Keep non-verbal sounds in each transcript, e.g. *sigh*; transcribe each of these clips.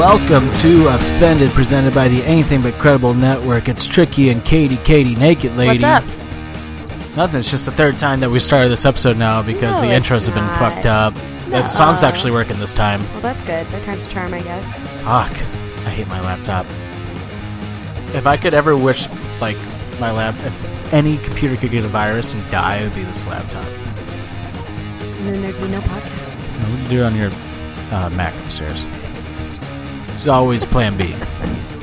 Welcome to Offended, presented by the Anything But Credible Network. It's Tricky and Katie, Katie, Naked Lady. What's up? Nothing. It's just the third time that we started this episode now because No, the it's intros have been not. fucked up. The song's actually working this time. Well, that's good. Third time's a charm, I guess. Fuck. I hate my laptop. If I could ever wish, like, my lap, if any computer could get a virus and die, it would be this laptop. And then there'd be no podcast. No, we can do it on your uh, Mac upstairs. There's always plan B.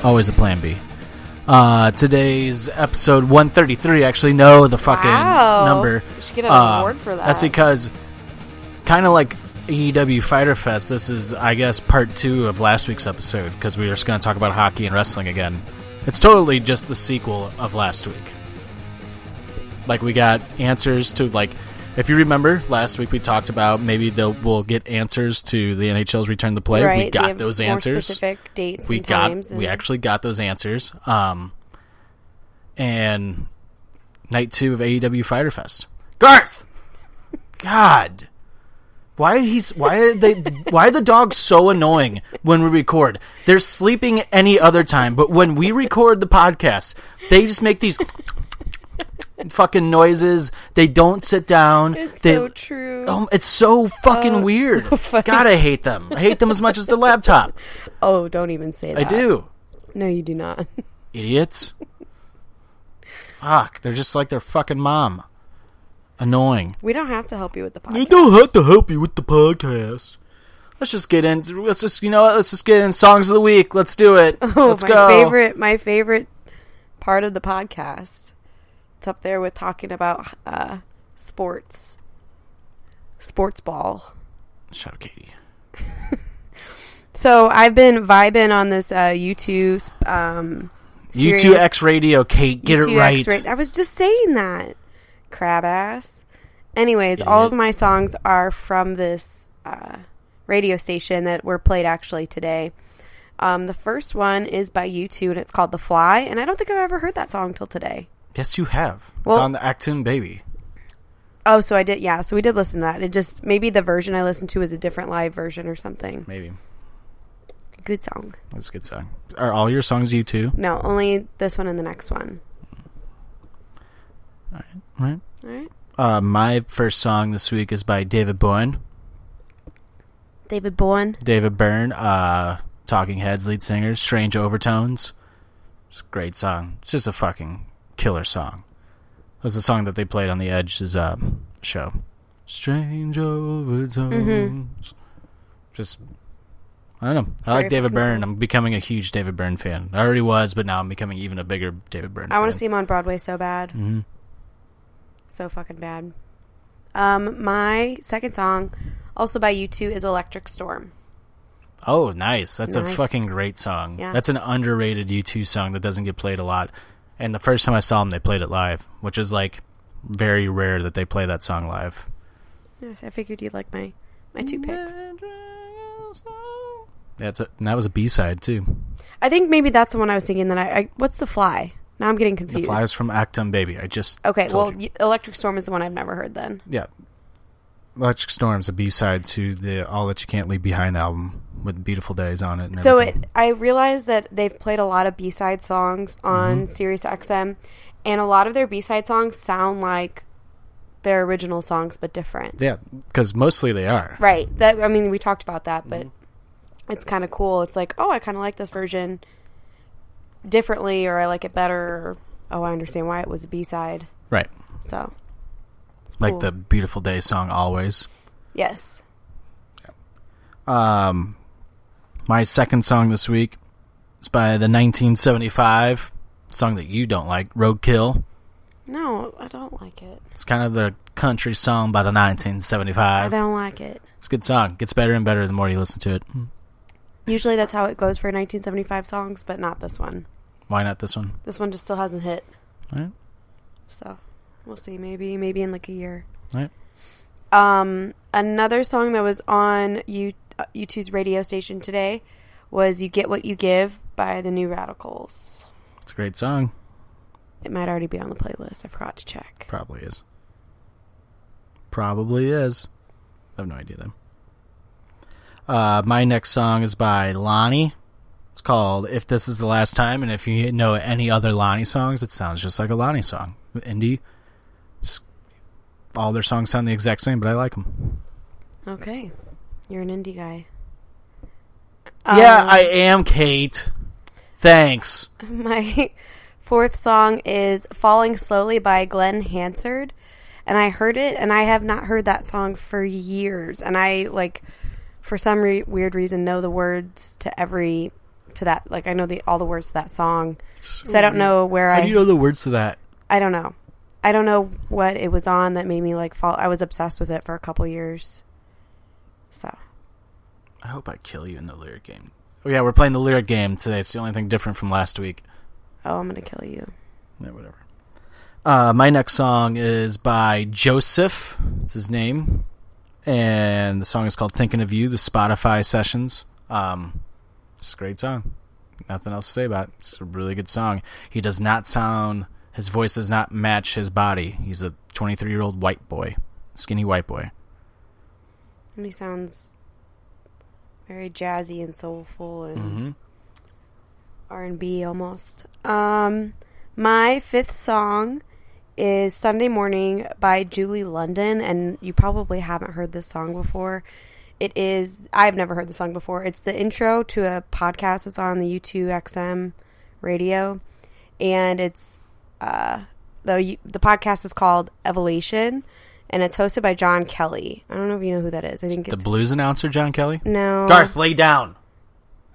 Always a plan B. Uh, today's episode 133. Actually, no, the fucking Wow. number. We should get an Uh, award for that. That's because, kind of like AEW Fighter Fest, this is, I guess, part two of last week's episode because we were just going to talk about hockey and wrestling again. It's totally just the sequel of last week. Like, we got answers to, like, if you remember, last week we talked about maybe they'll we'll get answers to the NHL's return to play. right, we got those more answers Specific dates we and got times. we actually got those answers um and night two of aew fighter fest garth god why he's why are they why are the dogs so annoying when we record they're sleeping any other time but when we record the podcast they just make these fucking noises they don't sit down It's they, so true. Oh, it's so fucking Oh, weird. *laughs* so. God, I hate them. I hate them as much as the laptop. Oh, don't even say that. I do. No, you do not. *laughs* Idiots. Fuck, they're just like their fucking mom. Annoying. we don't have to help you with the podcast. don't have to help you with the podcast. Let's just get in. Let's just, you know what? Let's just get in songs of the week. Let's do it. *laughs* Oh, Let's my go. favorite, my favorite part of the podcast. It's up there with talking about uh, sports, sports ball. Shut up, Katie. *laughs* So I've been vibing on this uh, YouTube. Um, U2X Radio, Kate. Get it U2 right. X-ray- I was just saying that. Crab ass. Anyways, all of my songs are from this uh, radio station that were played actually today. Um, the first one is by U2 and it's called The Fly, and I don't think I've ever heard that song till today. Yes, you have. it's on the Achtung Baby. Oh, so I did, yeah. So we did listen to that. It just maybe the version I listened to is a different live version or something. Maybe. Good song. That's a good song. Are all your songs you too? No, only this one and the next one. Right. All right. Uh, my first song this week is by David Bowen. David Bowen. David Byrne, uh, Talking Heads lead singer, Strange Overtones. It's a great song. It's just a fucking killer song. It was the song that they played on the Edge's um, show. Strange Overtones. Just, I don't know. I like David fucking Byrne. cool. I'm becoming a huge David Byrne fan. I already was, but now I'm becoming even a bigger David Byrne I want to see him on Broadway so bad. hmm So fucking bad. Um, my second song, also by U2, is Electric Storm. Oh, nice. That's a fucking great song. Yeah. That's an underrated U2 song that doesn't get played a lot. And the first time I saw them, they played it live, which is like very rare that they play that song live. Yes, I figured you'd like my my two picks. That's a, and that was a B side too. I think maybe that's the one I was thinking. That I, I what's the fly? Now I'm getting confused. The fly is from Achtung Baby. I just okay, well, you. Electric Storm is the one I've never heard. Then yeah. Electric Storm's a B side to the All That You Can't Leave Behind album with Beautiful Days on it. And so everything. it, I realized that they've played a lot of B side songs on Mm-hmm. Sirius XM, and a lot of their B side songs sound like their original songs but different. yeah, because mostly they are. Right. That I mean, we talked about that, but Mm-hmm. it's kind of cool. It's like, oh, I kind of like this version differently, or I like it better. Or, oh, I understand why it was a B side. Right. So, Like Cool. the Beautiful Day song Always. yes. Um, my second song this week is by the 1975 song that you don't like, Roadkill. No, I don't like it. It's kind of the country song by the 1975. I don't like it. It's a good song. Gets better and better the more you listen to it. Usually that's how it goes for 1975 songs, but not this one. Why not this one? This one just still hasn't hit. All right. So, we'll see. Maybe, maybe in like a year. All right. Um, another song that was on U uh, U2's radio station today was "You Get What You Give" by the New Radicals. It's a great song. It might already be on the playlist. I forgot to check. Probably is. Probably is. I have no idea though. Uh, my next song is by Lonnie. It's called "If This Is the Last Time," and if you know any other Lonnie songs, it sounds just like a Lonnie song. Indie. All their songs sound the exact same, but I like them. Okay. You're an indie guy. yeah, Um, I am, Kate. Thanks. *laughs* My fourth song is Falling Slowly by Glen Hansard. And I heard it, and I have not heard that song for years. And I, like, for some re- weird reason, know the words to every, to that, like, I know the all the words to that song. So I don't know where How I, do you know the words to that? I don't know. I don't know what it was on that made me, like, fall. I was obsessed with it for a couple years. So, I hope I kill you in the lyric game. Oh yeah, we're playing the lyric game today. It's the only thing different from last week. oh, I'm going to kill you. Yeah, whatever. Uh, my next song is by Joseph. It's his name, and the song is called "Thinking of You." The Spotify sessions. Um, it's a great song. Nothing else to say about it. It's a really good song. He does not sound. His voice does not match his body. He's a 23 year old white boy, skinny white boy. And he sounds very jazzy and soulful and hmm R and B almost. Um, my fifth song is Sunday Morning by Julie London, and you probably haven't heard this song before. It is I've never heard the song before. It's the intro to a podcast that's on the U2 XM radio, and it's uh, the the podcast is called Evolution, and it's hosted by John Kelly. I don't know if you know who that is. I think The it's blues announcer John Kelly. no Garth, lay down.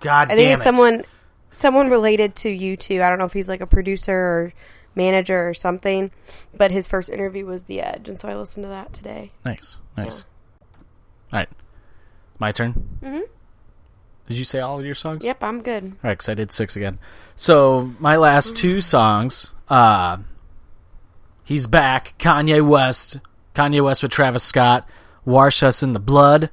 God I damn think it. it's someone someone related to you two. I don't know if he's like a producer or manager or something. But his first interview was The Edge, and so I listened to that today. Nice, nice. All right, my turn. Mhm. Did you say all of your songs? Yep, I'm good. All right, because I did six again. So my last two songs. Uh, he's back. Kanye West. Kanye West with Travis Scott. Wash us in the blood.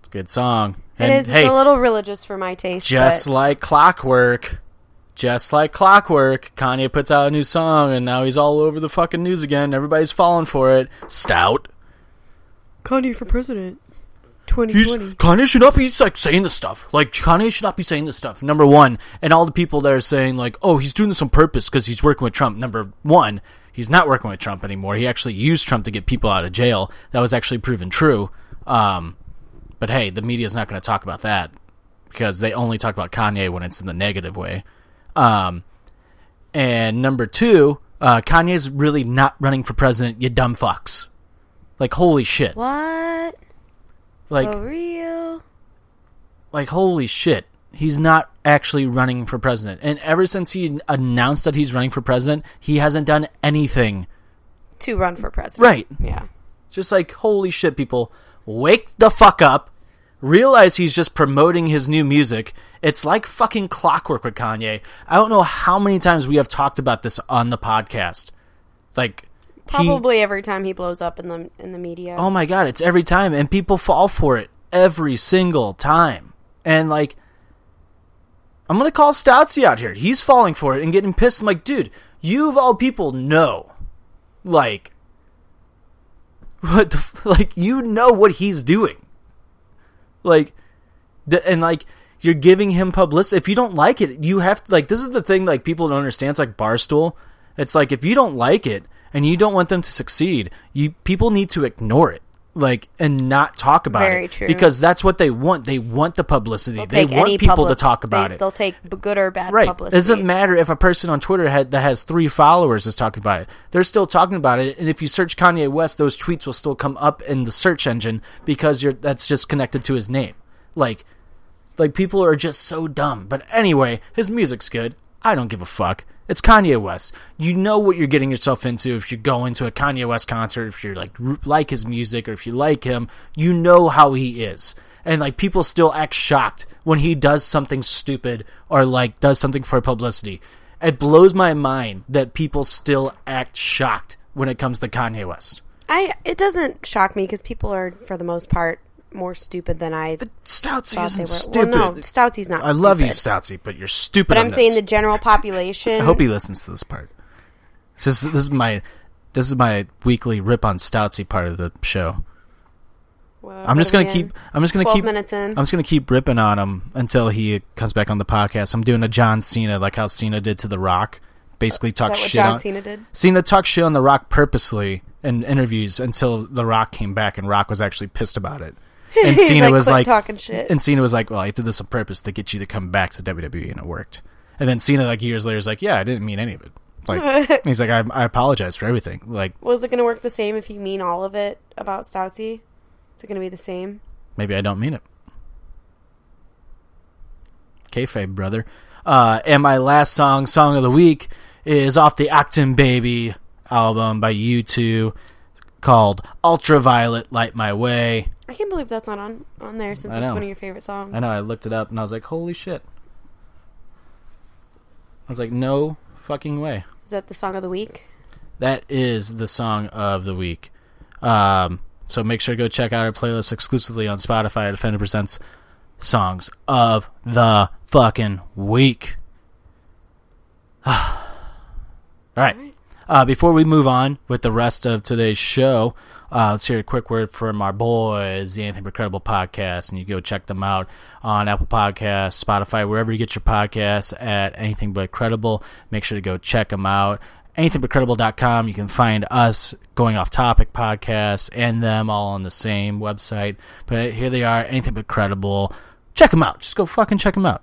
It's a good song. It And is. hey, it's a little religious for my taste. just but like clockwork. Just like clockwork, Kanye puts out a new song and now he's all over the fucking news again. Everybody's falling for it. Stout. Kanye for president, He's, Kanye should not be like saying this stuff. Like Kanye should not be saying this stuff. Number one, and all the people that are saying like, "Oh, he's doing this on purpose because he's working with Trump." Number one, he's not working with Trump anymore. He actually used Trump to get people out of jail. That was actually proven true. Um, but hey, the media is not going to talk about that because they only talk about Kanye when it's in the negative way. Um, and number two, uh, Kanye's really not running for president. You dumb fucks. Like holy shit. What? Like for real? like holy shit he's not actually running for president and ever since he announced that he's running for president he hasn't done anything To run for president. right Yeah. it's just like holy shit people wake the fuck up realize he's just promoting his new music it's like fucking clockwork with kanye i don't know how many times we have talked about this on the podcast like he- Probably every time he blows up in the in the media. Oh my god, it's every time and people fall for it every single time. And like I'm gonna call Stoutsy out here. He's falling for it and getting pissed. I'm like, dude, you of all people know. Like what the *laughs* like you know what he's doing. Like and like you're giving him publicity. If you don't like it, you have to like this is the thing like people don't understand. It's like Barstool. It's like if you don't like it and you don't want them to succeed, you people need to ignore it. Like and not talk about Very it true. because that's what they want. They want the publicity. They'll they want people public- to talk about they, it. They'll take good or bad Right. publicity. It doesn't matter if a person on Twitter had, that has three followers is talking about it. They're still talking about it, and if you search Kanye West, those tweets will still come up in the search engine because you're that's just connected to his name. Like, like people are just so dumb. But anyway, his music's good. I don't give a fuck. It's Kanye West. You know what you're getting yourself into if you go into a Kanye West concert. If you're like like his music or if you like him, you know how he is. And like people still act shocked when he does something stupid or like does something for publicity. It blows my mind that people still act shocked when it comes to Kanye West. I it doesn't shock me because people are for the most part more stupid than I Stoutsy thought isn't they were. stupid. Well, no, Stoutsy's not. I love you. Stoutsy, but you're stupid. But I'm this. saying the general population. *laughs* I hope he listens to this part. This is this is my this is my weekly rip on Stoutsy part of the show. Well, I'm just gonna we keep. I'm just gonna 12 keep. minutes in. I'm just gonna keep ripping on him until he comes back on the podcast. I'm doing a John Cena, like how Cena did to The Rock. Basically, Is talk that what shit John on Cena did? Cena talked shit on The Rock purposely in interviews until The Rock came back and Rock was actually pissed about it. And *laughs* Cena like, was like, talking shit. and Cena was like, "Well, I did this on purpose to get you to come back to WWE, and it worked." And then Cena, like years later, is like, "Yeah, I didn't mean any of it." Like *laughs* he's like, "I, I apologize for everything." Like Was it going to work the same if you mean all of it about Stoutsy? Is it going to be the same? maybe I don't mean it. Kayfabe, brother. Uh, and my last song, song of the week, is off the Achtung Baby album by U2 called Ultraviolet Light My Way. I can't believe that's not on, on there since I it's know. one of your favorite songs. I know, I looked it up and I was like, holy shit. I was like, no fucking way. Is that the song of the week? That is the song of the week. Um, so make sure to go check out our playlist exclusively on Spotify. Defender Presents Songs of the fucking week. *sighs* All right. Uh, before we move on with the rest of today's show, uh, let's hear a quick word from our boys, the Anything But Credible podcast, and you go check them out on Apple Podcasts, Spotify, wherever you get your podcasts at Anything But Credible. Make sure to go check them out. AnythingButCredible.com. You can find us going off topic podcasts and them all on the same website. But here they are, Anything But Credible. Check them out. Just go fucking check them out.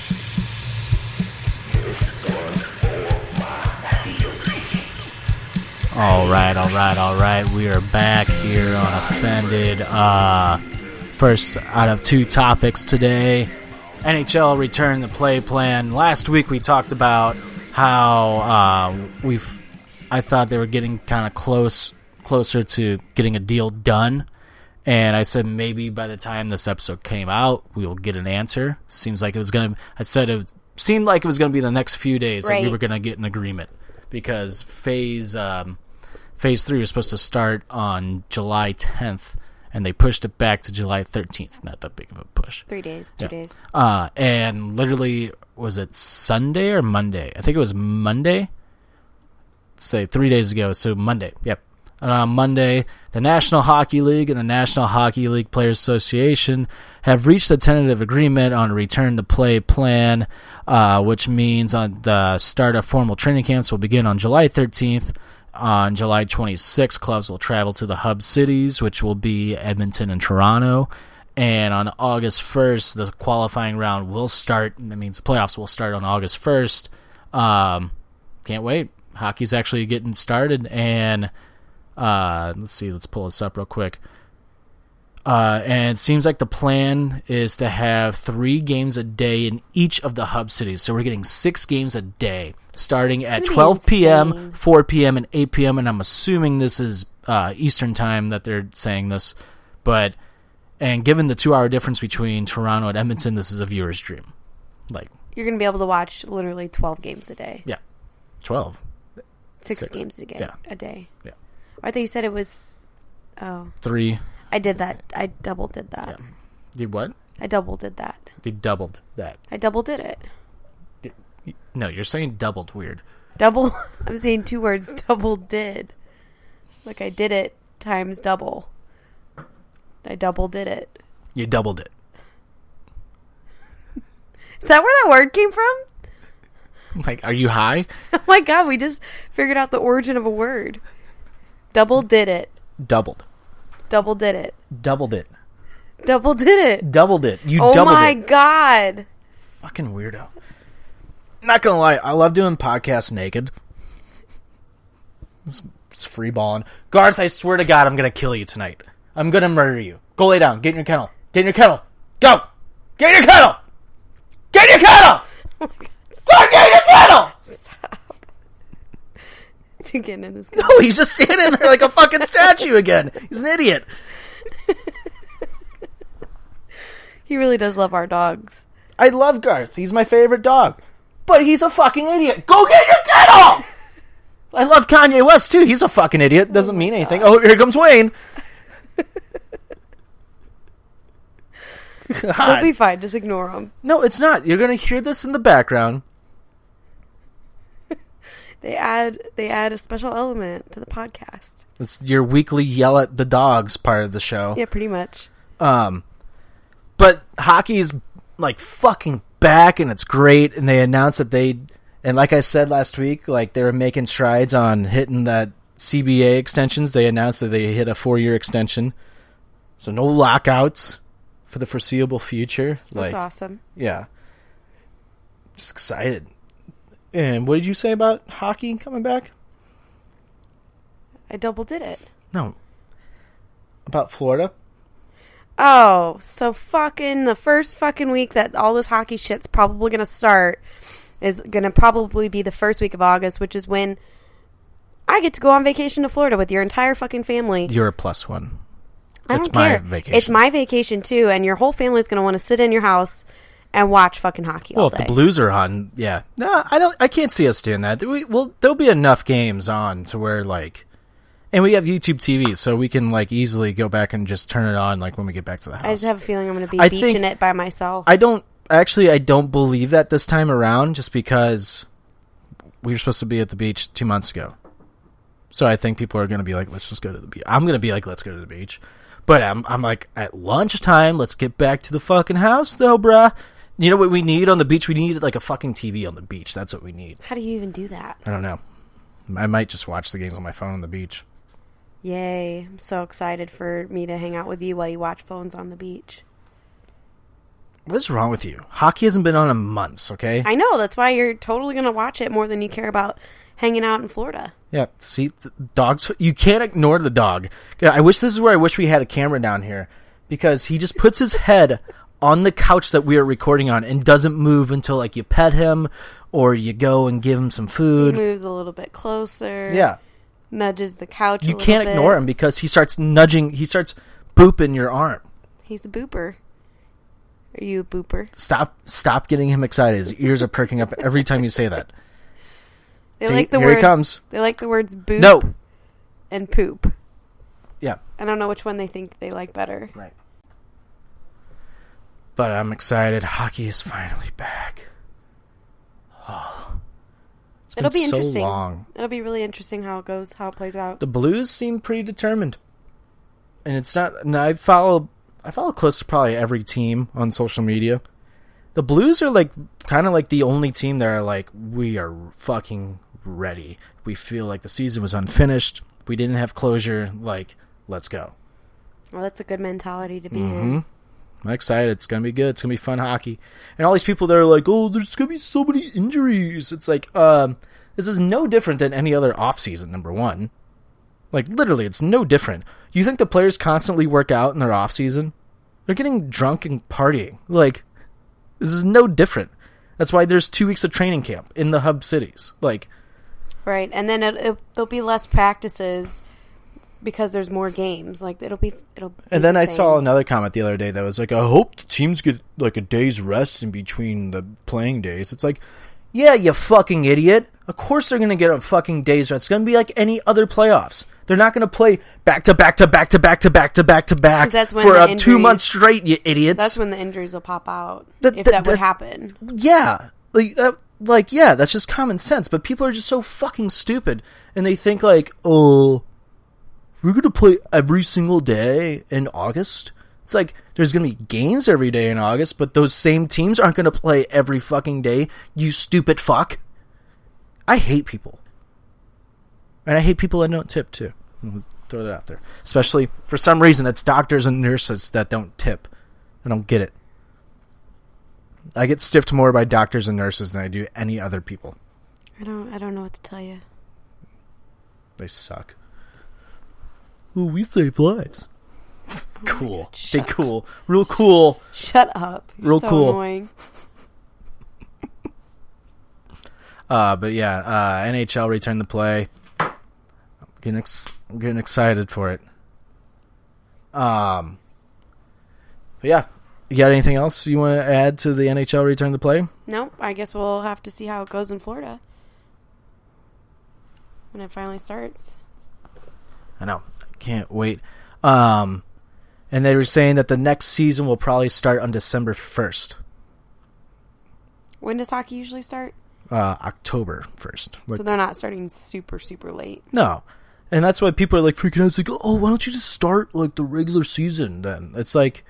All right, all right, all right. We are back here on Offended. Uh, first out of two topics today NHL return the play plan. Last week we talked about how uh, we've. I thought they were getting kind of close, closer to getting a deal done, and I said maybe by the time this episode came out, we will get an answer. Seems like it was gonna. I said it seemed like it was gonna be the next few days that we were gonna get an agreement because phase um, phase three was supposed to start on July 10th, and they pushed it back to July 13th. Not that big of a push. Three days, two Yeah. days. Uh, and literally, was it Sunday or Monday? I think it was Monday. Say three days ago, so Monday. Yep. And on Monday, the National Hockey League and the National Hockey League Players Association have reached a tentative agreement on a return to play plan, uh, which means on the start of formal training camps will begin on July 13th. On July 26th, clubs will travel to the hub cities, which will be Edmonton and Toronto. And on August 1st, the qualifying round will start. That means the playoffs will start on August 1st. Um, can't wait. Hockey's actually getting started. And uh, let's see, let's pull this up real quick. Uh, and it seems like the plan is to have three games a day in each of the hub cities. So we're getting six games a day, starting at 12 p.m., 4 p.m., and 8 p.m. And I'm assuming this is uh, Eastern time that they're saying this. But and given the two hour difference between Toronto and Edmonton, this is a viewer's dream. Like You're going to be able to watch literally 12 games a day. yeah, twelve, Six, Six. games a, day, Yeah. a day. Yeah. I thought you said it was. Oh. three. I did that. I double did that. Yeah. Did what? I double did that. They doubled that. I double did it. No, you're saying doubled. Weird. Double. *laughs* I'm saying two words. Double did. Like I did it times double. I double did it. You doubled it. Is that where that word came from? Like, are you high? *laughs* Oh my god, we just figured out the origin of a word. Double did it. Doubled. Double did it. Doubled it. Double did it. Doubled it. You Oh doubled my god. Fucking weirdo. Not gonna lie, I love doing podcasts naked. It's just free balling. Garth, I swear to God, I'm gonna kill you tonight. I'm gonna murder you. Go lay down. Get in your kennel. Get in your kennel. Go. Get in your kennel. Get in your kennel. *laughs* Oh Go get in your kennel. He in his *laughs* No, he's just standing there like a fucking statue again. He's an idiot. *laughs* He really does love our dogs. I love Garth. He's my favorite dog. But he's a fucking idiot. Go get your kettle! *laughs* I love Kanye West too. He's a fucking idiot. Oh Doesn't mean anything. Oh, here comes Wayne. He'll be fine. Just ignore him. No, it's not. You're gonna hear this in the background. They add they add a special element to the podcast. It's your weekly yell at the dogs part of the show. Yeah, pretty much. Um, but hockey's like fucking back and it's great. And they announced that they, and like I said last week, like they were making strides on hitting that CBA extensions. They announced that they hit a four year extension. So no lockouts for the foreseeable future. That's like, awesome. yeah. Just excited. And what did you say about hockey coming back? I double did it. No. About Florida? Oh, so fucking the first fucking week that all this hockey shit's probably gonna start is gonna probably be the first week of August, which is when I get to go on vacation to Florida with your entire fucking family. You're a plus one. I it's don't my care. vacation. It's my vacation too, and your whole family's gonna want to sit in your house and watch fucking hockey Well, if the Blues are on, yeah. No, I don't. I can't see us doing that. We, well, there'll be enough games on to where like, and we have YouTube TV, so we can like easily go back and just turn it on like when we get back to the house. I just have a feeling I'm gonna be I beaching think- it by myself. I don't actually. I don't believe that this time around, just because we were supposed to be at the beach two months ago. So I think people are going to be like, "Let's just go to the beach." I'm going to be like, "Let's go to the beach," but I'm I'm like at lunchtime. Let's get back to the fucking house, though, bruh. You know what we need on the beach? We need like a fucking TV on the beach. That's what we need. How do you even do that? I don't know. I might just watch the games on my phone on the beach. Yay! I'm so excited for me to hang out with you while you watch phones on the beach. What's wrong with you? Hockey hasn't been on in months, okay? I know that's why you're totally gonna watch it more than you care about hanging out in Florida. yeah, see, the dogs, you can't ignore the dog. I wish this is where I wish we had a camera down here because he just puts his head on the couch that we are recording on and doesn't move until like you pet him or you go and give him some food. He moves a little bit closer. Yeah. nudges the couch. You can't bit. ignore him because he starts nudging, he starts booping your arm. He's a booper. Are you a booper? Stop stop getting him excited. His ears are perking up every time you say that. They See, like the here words. he comes. They like the words boop No. and poop. Yeah. I don't know which one they think they like better. Right. But I'm excited. Hockey is finally back. Oh. It's It'll been be so interesting. long. It'll be really interesting how it goes, how it plays out. The Blues seem pretty determined, and it's not. And I follow. I follow close to probably every team on social media. The Blues are like kind of like the only team that are like we are fucking ready. We feel like the season was unfinished. We didn't have closure. Like let's go. Well, that's a good mentality to be Mhm. in. I'm excited. It's gonna be good. It's gonna be fun hockey. And all these people that are like, "Oh, there's gonna be so many injuries." It's like, um, this is no different than any other off season. Number one, like literally, it's no different. You think the players constantly work out in their off season? They're getting drunk and partying. Like, this is no different. That's why there's two weeks of training camp in the hub cities. Like, Right, and then it, it, there'll be less practices because there's more games. Like it'll be, it'll. Be And then the I saw another comment the other day that was like, I hope the teams get like a day's rest in between the playing days. It's like, yeah, you fucking idiot. Of course they're gonna get a fucking day's rest. It's gonna be like any other playoffs. They're not gonna play back to back to back to back to back to back to back that's when for uh, two months straight. You idiots. That's when the injuries will pop out. That- if that- that, would happen. yeah, like that, like yeah, that's just common sense. But people are just so fucking stupid, and they think like, oh, we're gonna play every single day in August. It's like there's gonna be games every day in August, but those same teams aren't gonna play every fucking day. You stupid fuck. I hate people, and I hate people that don't tip too. I'll Throw that out there, especially for some reason it's doctors and nurses that don't tip. I don't get it. I get stiffed more by doctors and nurses than I do any other people. I don't. I don't know what to tell you. They suck. Oh, we save lives. cool. *laughs* Stay cool. Real cool. Shut up. You're Real so cool. Annoying. *laughs* Uh, but yeah, uh, NHL return to play. I'm getting, ex- I'm getting excited for it. Um, but yeah, you got anything else you want to add to the NHL return to play? Nope. I guess we'll have to see how it goes in Florida when it finally starts. I know, can't wait. Um, and they were saying that the next season will probably start on December first, When does hockey usually start? uh, October first. So they're not starting super super late. No. And that's why people are like freaking out. It's like, oh, why don't you just start like the regular season then? It's like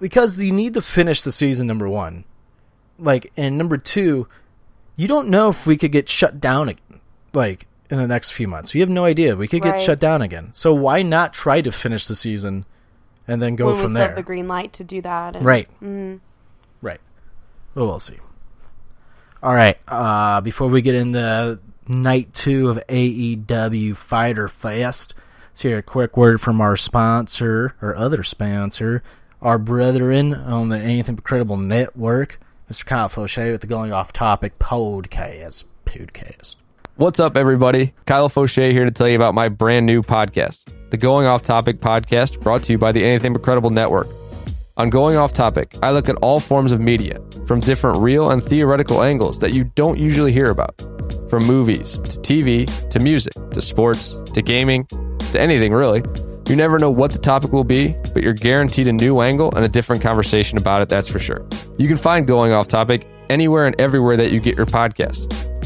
because you need to finish the season number one. Like and number two, you don't know if we could get shut down again. Like in the next few months. We have no idea. We could get Right. shut down again. So why not try to finish the season and then go when we from still there? have the green light to do that. And, Right. Mhm. Right. Well, we'll see. All right. Uh, before we get into night two of AEW Fighter Fest, let's hear a quick word from our sponsor, or other sponsor, our brethren on the Anything But Credible Network, Mr. Kyle Fauché with the Going Off Topic podcast. Podcast. What's up, everybody? Kyle Fauché here to tell you about my brand new podcast, the Going Off Topic podcast, brought to you by the Anything But Credible Network. On Going Off Topic, I look at all forms of media from different real and theoretical angles that you don't usually hear about. From movies to TV to music to sports to gaming to anything really. You never know what the topic will be, but you're guaranteed a new angle and a different conversation about it, that's for sure. You can find Going Off Topic anywhere and everywhere that you get your podcasts.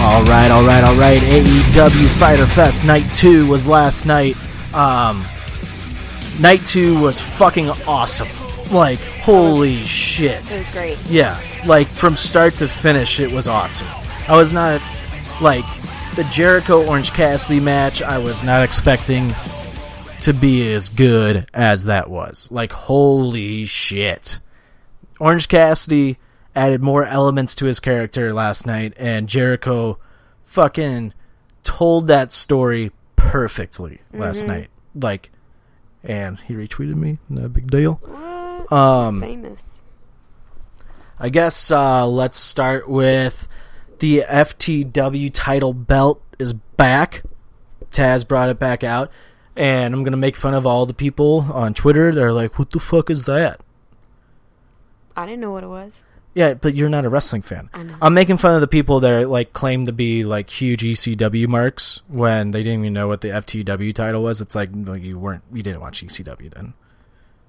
All right, all right, all right. AEW Fighter Fest Night 2 was last night. Um, night 2 was fucking awesome. Like, holy shit. It was great. Yeah, like from start to finish, it was awesome. I was not like the Jericho Orange Cassidy match. I was not expecting to be as good as that was. Like, holy shit! Orange Cassidy added more elements to his character last night, and Jericho fucking told that story perfectly last night. Like, and he retweeted me. No big deal. What? Um, Famous. I guess uh, let's start with the FTW title belt is back. Taz brought it back out, and I'm gonna make fun of all the people on Twitter. They're like, "What the fuck is that?" I didn't know what it was. Yeah, but you're not a wrestling fan. I know. I'm making fun of the people that are, like claim to be like huge ECW marks when they didn't even know what the FTW title was. It's like you weren't, you didn't watch ECW then.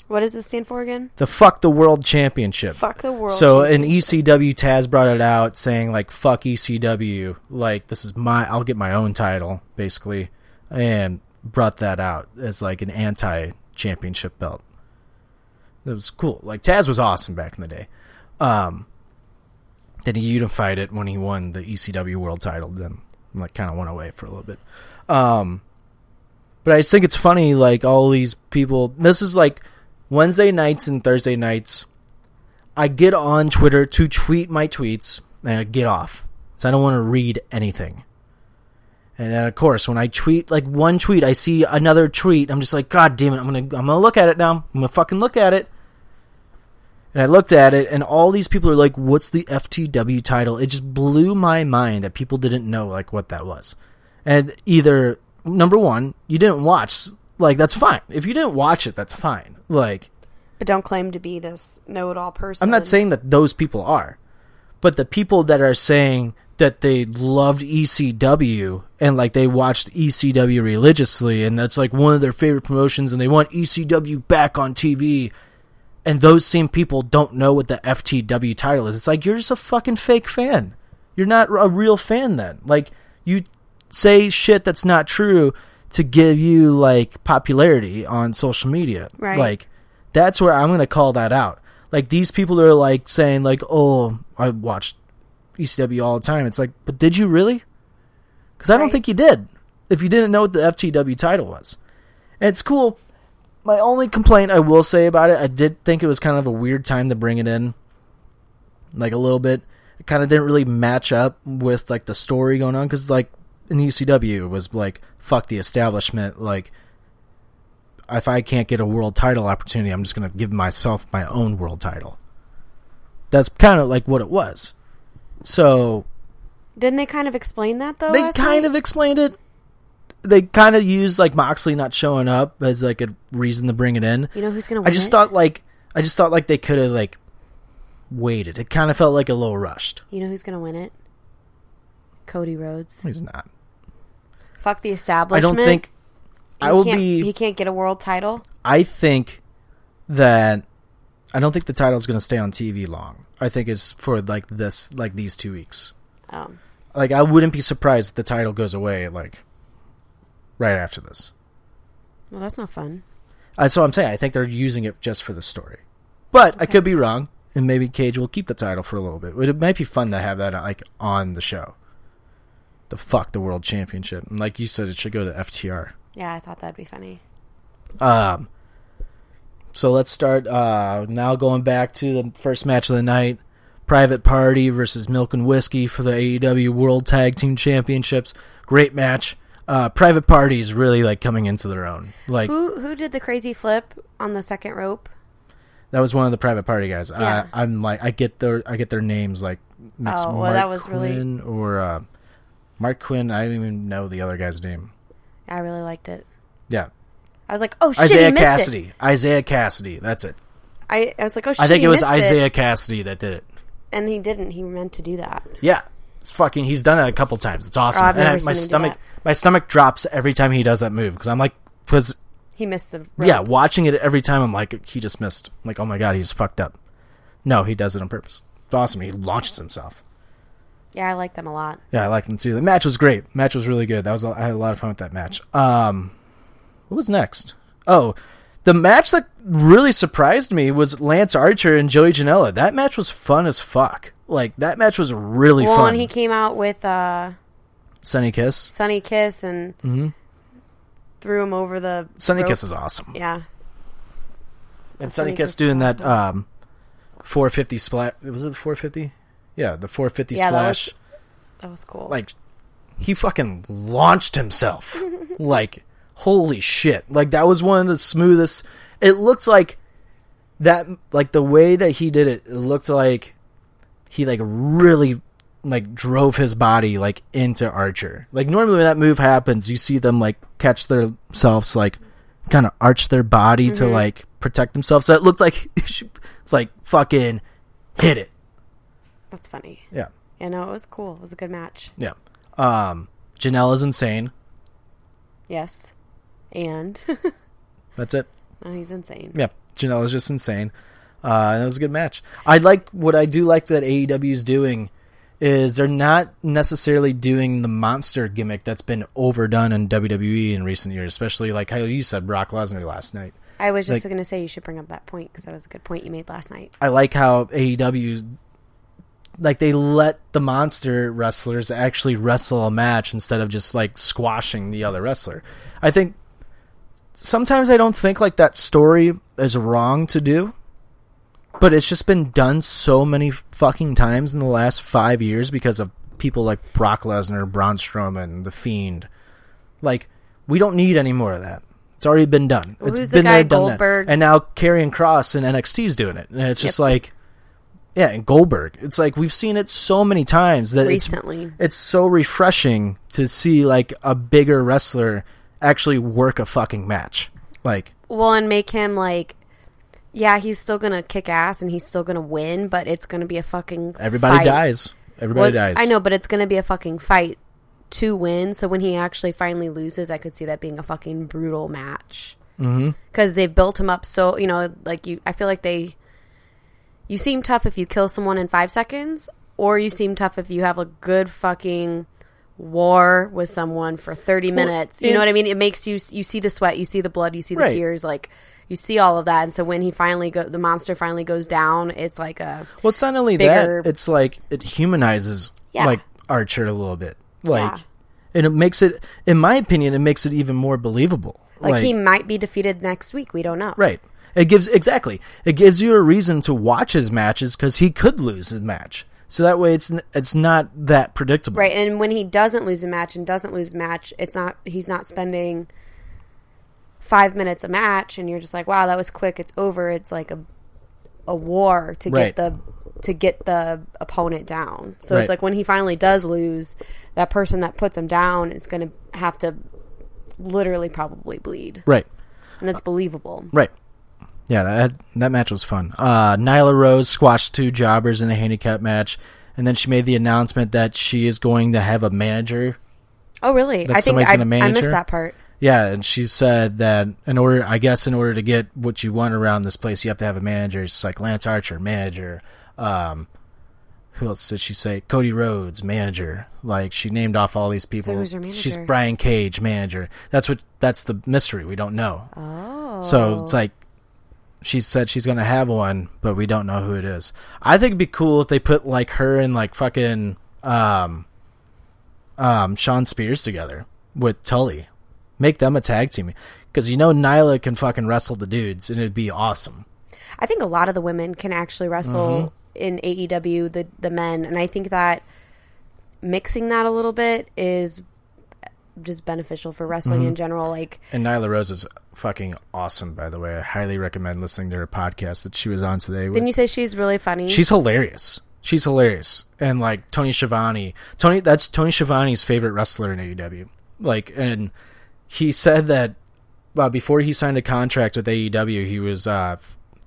What does this stand for again? The fuck the world championship. Fuck the world. So an ECW, Taz brought it out saying like "fuck ECW," like this is my, I'll get my own title basically, and brought that out as like an anti-championship belt. It was cool. Like Taz was awesome back in the day. Um, then he unified it when he won the ECW world title. Then like kind of went away for a little bit. Um, but I just think it's funny. Like all these people. This is like Wednesday nights and Thursday nights. I get on Twitter to tweet my tweets and I get off. So I don't want to read anything. And then of course when I tweet like one tweet, I see another tweet, I'm just like, God damn it, I'm gonna I'm gonna look at it now. I'm gonna fucking look at it. And I looked at it and all these people are like, What's the FTW title? It just blew my mind that people didn't know like what that was. And either number one, you didn't watch like that's fine. If you didn't watch it, that's fine. Like but don't claim to be this know-it-all person. I'm not saying that those people are, but the people that are saying that they loved ECW and like they watched ECW religiously and that's like one of their favorite promotions and they want ECW back on TV and those same people don't know what the FTW title is. It's like you're just a fucking fake fan. You're not a real fan then. Like you say shit that's not true to give you like popularity on social media. Right. Like that's where I'm going to call that out. Like these people are like saying like, "Oh, I watched ECW all the time." It's like, "But did you really?" Cuz I don't think you did. If you didn't know what the FTW title was. And it's cool. My only complaint I will say about it, I did think it was kind of a weird time to bring it in. Like a little bit. It kind of didn't really match up with like the story going on cuz like in ECW it was like fuck the establishment like if I can't get a world title opportunity, I'm just going to give myself my own world title. That's kind of like what it was. So Didn't they kind of explain that though? they kind night? of explained it. They kind of used like Moxley not showing up as like a reason to bring it in. You know who's gonna win I just it? thought like I just thought like they could have like waited. It kind of felt like a little rushed. You know who's gonna win it? Cody Rhodes. He's not. Fuck the establishment. I don't think. I He will can't- be. He can't get a world title. I think that I don't think the title's going to stay on TV long. I think it's for like this, like these two weeks. Oh, Like I wouldn't be surprised if the title goes away like right after this. well, that's not fun. That's what I'm saying. I think they're using it just for the story, but I could be wrong, and maybe Cage will keep the title for a little bit. It might be fun to have that like on the show. The fuck the world championship, and like you said, it should go to FTR. Yeah, I thought that'd be funny. Um, so let's start uh, now going back to the first match of the night. Private Party versus Milk and Whiskey for the AEW World Tag Team Championships. Great match. Uh, Private parties really like coming into their own. Like Who who did the crazy flip on the second rope? that was one of the Private Party guys. Yeah. I, I'm like I get their I get their names like mixed. Oh, well, Mark that was really- Quinn or uh, Marq Quen. I don't even know the other guy's name. I really liked it. Yeah, I was like, oh shit, Isaiah he Cassidy. it. Isiah Kassidy. That's it. I, I was like, oh shit, I think it was Isiah Kassidy that did it. and he didn't. He meant to do that. Yeah, fucking. He's done it a couple times. It's awesome. Oh, I've and I- my seen stomach, my stomach drops every time he does that move because I'm like, because He missed the rope. yeah, watching it every time I'm like, he just missed. I'm like, oh my god, he's fucked up. No, he does it on purpose. It's awesome. He launches himself. yeah, I like them a lot. Yeah, I like them too. The match was great. match was really good. That was a- I had a lot of fun with that match. Um, what was next? Oh, the match that really surprised me was Lance Archer and Joey Janela. That match was fun as fuck. Like that match was really well, fun. and he came out with uh, Sonny Kiss. Sonny Kiss and Mhm. threw him over the Sonny rope. Kiss is awesome. Yeah, And Sonny Sonny Kiss Kiss doing is that um, 450 splash. Was it the 450? Yeah, the 450 Yeah, that was- splash. that was cool. Like he fucking launched himself. *laughs* like holy shit! Like that was one of the smoothest. It looked like that. Like the way that he did it, it looked like he like really like drove his body like into Archer. Like normally when that move happens, you see them like catch themselves like kind of arch their body to like protect themselves. So it looked like *laughs* she, like fucking hit it. That's funny. Yeah. Yeah, no, it was cool. It was a good match. Yeah. Um Janela is insane. Yes, and *laughs* That's it. oh, he's insane. Yeah. Janela is just insane. Uh and it was a good match. I like what I do like that AEW is doing is they're not necessarily doing the monster gimmick that's been overdone in WWE in recent years, especially like how you said Brock Lesnar last night. I was just Like- going to say you should bring up that point because that was a good point you made last night. I like how AEW like they let the monster wrestlers actually wrestle a match instead of just like squashing the other wrestler. I think sometimes I don't think like that story is wrong to do, but it's just been done so many fucking times in the last five years because of people like Brock Lesnar, Braun Strowman, The Fiend. Like we don't need any more of that. It's already been done. It's who's the been guy, there, done that. And now Karrion Kross and NXT's doing it, and it's just Yep. like, yeah, and Goldberg. It's like we've seen it so many times that it's it's so refreshing to see like a bigger wrestler actually work a fucking match. Like, Well, and make him like, yeah, he's still gonna kick ass and he's still gonna win, but it's gonna be a fucking everybody fight. dies. Everybody Well, dies. I know, but it's going to be a fucking fight to win. So when he actually finally loses, I could see that being a fucking brutal match. Mm-hmm. Because they've built him up so you know, like you. I feel like they. You seem tough if you kill someone in five seconds, or you seem tough if you have a good fucking war with someone for thirty minutes. You and- know what I mean? It makes you you see the sweat, you see the blood, you see the Right. tears, like. You see all of that, and so when he finally go, the monster finally goes down. It's like a Well, it's not only bigger- that; it's like it humanizes Yeah. like Archer a little bit, like, Yeah. and it makes it, in my opinion, it makes it even more believable. like he might be defeated next week. We don't know. right? It gives exactly. It gives you a reason to watch his matches because he could lose his match. So that way, it's it's not that predictable. Right, and when he doesn't lose a match and doesn't lose a match, it's not he's not spending five minutes a match, and you're just like, wow, that was quick. It's over. It's like a a war to Right. get the to get the opponent down. So Right. it's like when he finally does lose, that person that puts him down is going to have to literally probably bleed, Right. and it's believable. Right. Yeah, that that match was fun. Uh, Nyla Rose squashed two jobbers in a handicap match, and then she made the announcement that she is going to have a manager. Oh, really? I think I, I missed her? that part. Yeah, and she said that in order, I guess, in order to get what you want around this place, you have to have a manager. It's like Lance Archer, manager. Um, who else did she say? Cody Rhodes, manager. Like she named off all these people. who's her She's? Brian Cage, manager. That's what. That's the mystery. We don't know. Oh, So it's like she said she's gonna have one, but we don't know who it is. I think it'd be cool if they put like her and like fucking um um Shawn Spears together with Tully. Make them a tag team. Because you know Nyla can fucking wrestle the dudes and it'd be awesome. I think a lot of the women can actually wrestle mm-hmm. in AEW, the the men, and I think that mixing that a little bit is just beneficial for wrestling in mm-hmm. general. Like, And Nyla Rose is fucking awesome, by the way. I highly recommend listening to her podcast that she was on today. with- didn't you say she's really funny? She's hilarious. She's hilarious. And like Tony Schiavone, Tony that's Tony Schiavone's favorite wrestler in AEW. Like and he said that well, before he signed a contract with AEW, he was uh,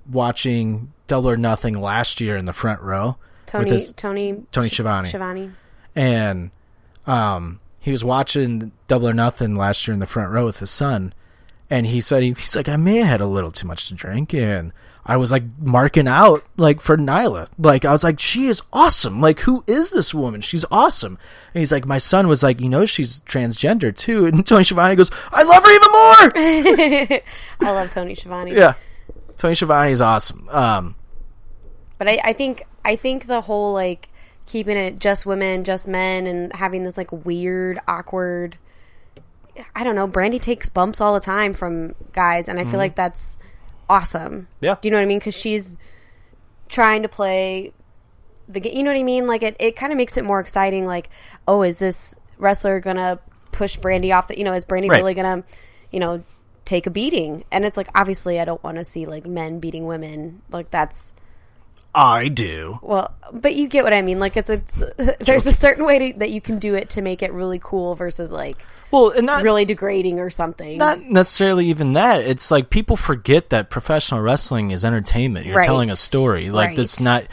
watching Double or Nothing last year in the front row Tony with his, Tony Tony Schiavone. Schiavone. and um, he was watching Double or Nothing last year in the front row with his son, and he said he, he's like I may have had a little too much to drink, and I was like marking out like for Nyla, like I was like she is awesome, like who is this woman? She's awesome, and he's like my son was like you know she's transgender too, *laughs* and Tony Schiavone goes I love her even more. *laughs* I love Tony Schiavone. yeah, Tony Schiavone is awesome. Um, But I, I think I think the whole like keeping it just women, just men, and having this like weird, awkward. I don't know. Brandi takes bumps all the time from guys, and I feel like that's awesome. Yeah. Do you know what I mean? Because she's trying to play the game. You know what I mean? Like it, it kind of makes it more exciting. Like, oh, is this wrestler gonna push Brandi off? The you know, is Brandi Right. really gonna, you know, take a beating? And it's like obviously, I don't want to see like men beating women. Like that's I do. well, but you get what I mean. Like it's a *laughs* there's a certain way to, that you can do it to make it really cool versus like Well, and not really degrading or something. not necessarily even that. It's like people forget that professional wrestling is entertainment. You're Right. telling a story. Like Right. it's not.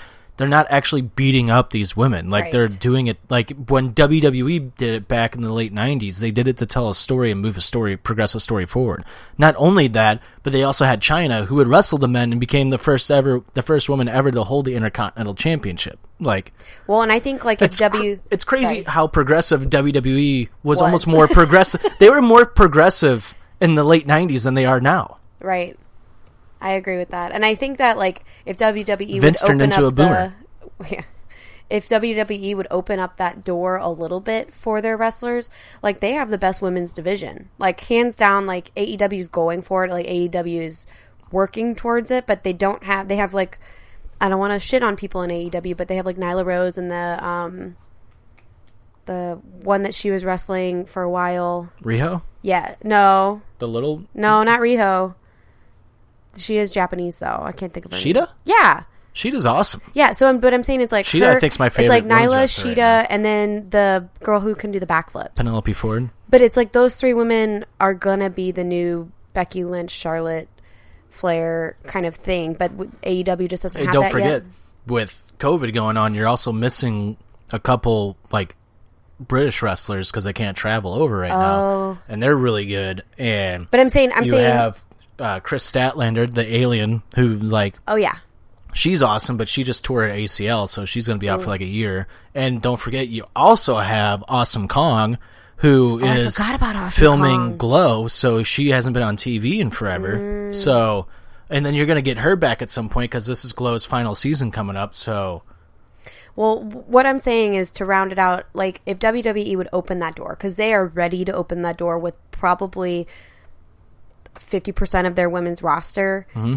They're not actually beating up these women. Like they're doing it. Like when WWE did it back in the late '90s, they did it to tell a story and move a story, progress a story forward. Not only that, but they also had Chyna, who would wrestle the men and became the first ever, the first woman ever to hold the Intercontinental Championship. Like well, and I think like if it's cr- W, it's crazy Right. how progressive WWE was, Was. almost more progressive. *laughs* they were more progressive in the late '90s than they are now. right. I agree with that, and I think that like if WWE Vince would turned open into up a boomer. the *laughs* yeah, if WWE would open up that door a little bit for their wrestlers, like they have the best women's division, like hands down. Like AEW is going for it, like AEW is working towards it, but they don't have. They have like I don't want to shit on people in AEW, but they have like Nyla Rose and the um the one that she was wrestling for a while. Riho, Yeah, no, the little no, not Riho. She is Japanese though. I can't think of her. name. Shida. Yeah, Shida's awesome. yeah. So, I'm- but I'm saying it's like Shida, I think's my favorite. It's like Nyla, wrestler right Shida, and then the girl who can do the backflips. Penelope Ford. But it's like those three women are gonna be the new Becky Lynch, Charlotte, Flair kind of thing. But AEW just doesn't Hey, have don't forget, yet. with COVID going on, you're also missing a couple like British wrestlers because they can't travel over right Oh. now, and they're really good. And But I'm saying, I'm saying, have uh, Kris Statlander, the alien, who like oh yeah, she's awesome, but she just tore her ACL, so she's going to be out for like a year. And don't forget, you also have Awesome Kong, who Oh, is forgot about Awesome filming Kong. Glow, so she hasn't been on TV in forever. Mm. So, and then you're going to get her back at some point because this is Glow's final season coming up. So, Well, what I'm saying is to round it out, like if WWE would open that door, because they are ready to open that door with probably 50% of their women's roster Mm-hmm.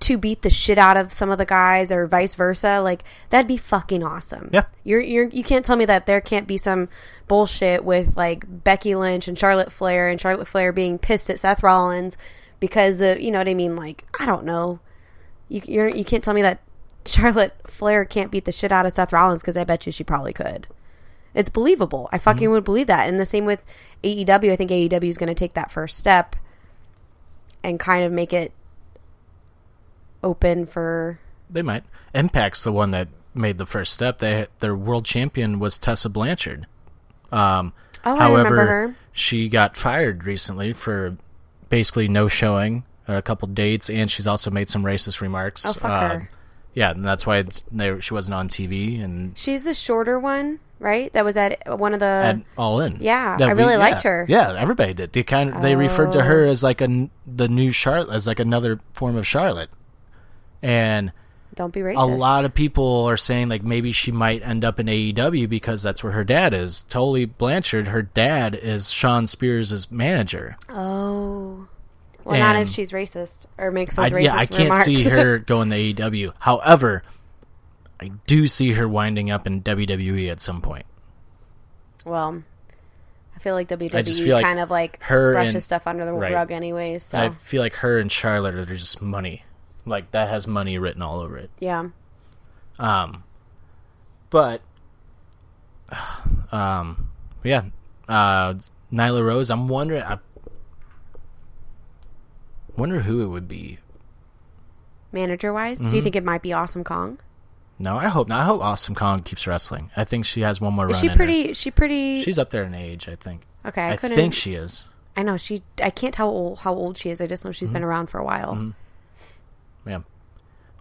to beat the shit out of some of the guys or vice versa, like that'd be fucking awesome. Yeah. You're, you're, you can't tell me that there can't be some bullshit with like Becky Lynch and Charlotte Flair and Charlotte Flair being pissed at Seth Rollins because of, you know what I mean? Like, I don't know. You, you're, you can't tell me that Charlotte Flair can't beat the shit out of Seth Rollins because I bet you she probably could. It's believable. I fucking Mm-hmm. would believe that. And the same with AEW. I think AEW is going to take that first step and kind of make it open for. they might. Impact's the one that made the first step. They Their world champion was Tessa Blanchard. Um, Oh, I However, remember her. she got fired recently for basically no showing or a couple dates, and she's also made some racist remarks. Oh, fuck Uh, her. Yeah, and that's why it's, they, she wasn't on TV and She's the shorter one, right? That was at one of the. at All In. Yeah, That I really yeah. liked her. Oh. Yeah, everybody did. They kind of, they referred to her oh. as like a the new Charlotte as like another form of Charlotte, and don't be racist. a lot of people are saying like maybe she might end up in AEW because that's where her dad is. Tully Blanchard, her dad is Shawn Spears' manager. Oh. Well, not if she's racist or makes those I, racist yeah, I can't remarks. see her *laughs* going to AEW. However, I do see her winding up in WWE at some point. well, I feel like WWE just feel like kind of like her brushes and- stuff under the right. rug anyways. So I feel like her and Charlotte are just money. Like that has money written all over it. yeah. Um, but, *sighs* um, yeah, uh, Nyla Rose. I'm wondering. I wonder who it would be. Manager wise, do Mm-hmm. you think it might be Awesome Kong? No, I hope not. I hope Awesome Kong keeps wrestling. I think she has one more Is run. she pretty? She pretty? She's up there in age. I think. okay. I, I couldn't. think she is. I know she. I can't tell old, how old she is. I just know she's Mm-hmm. been around for a while. Yeah.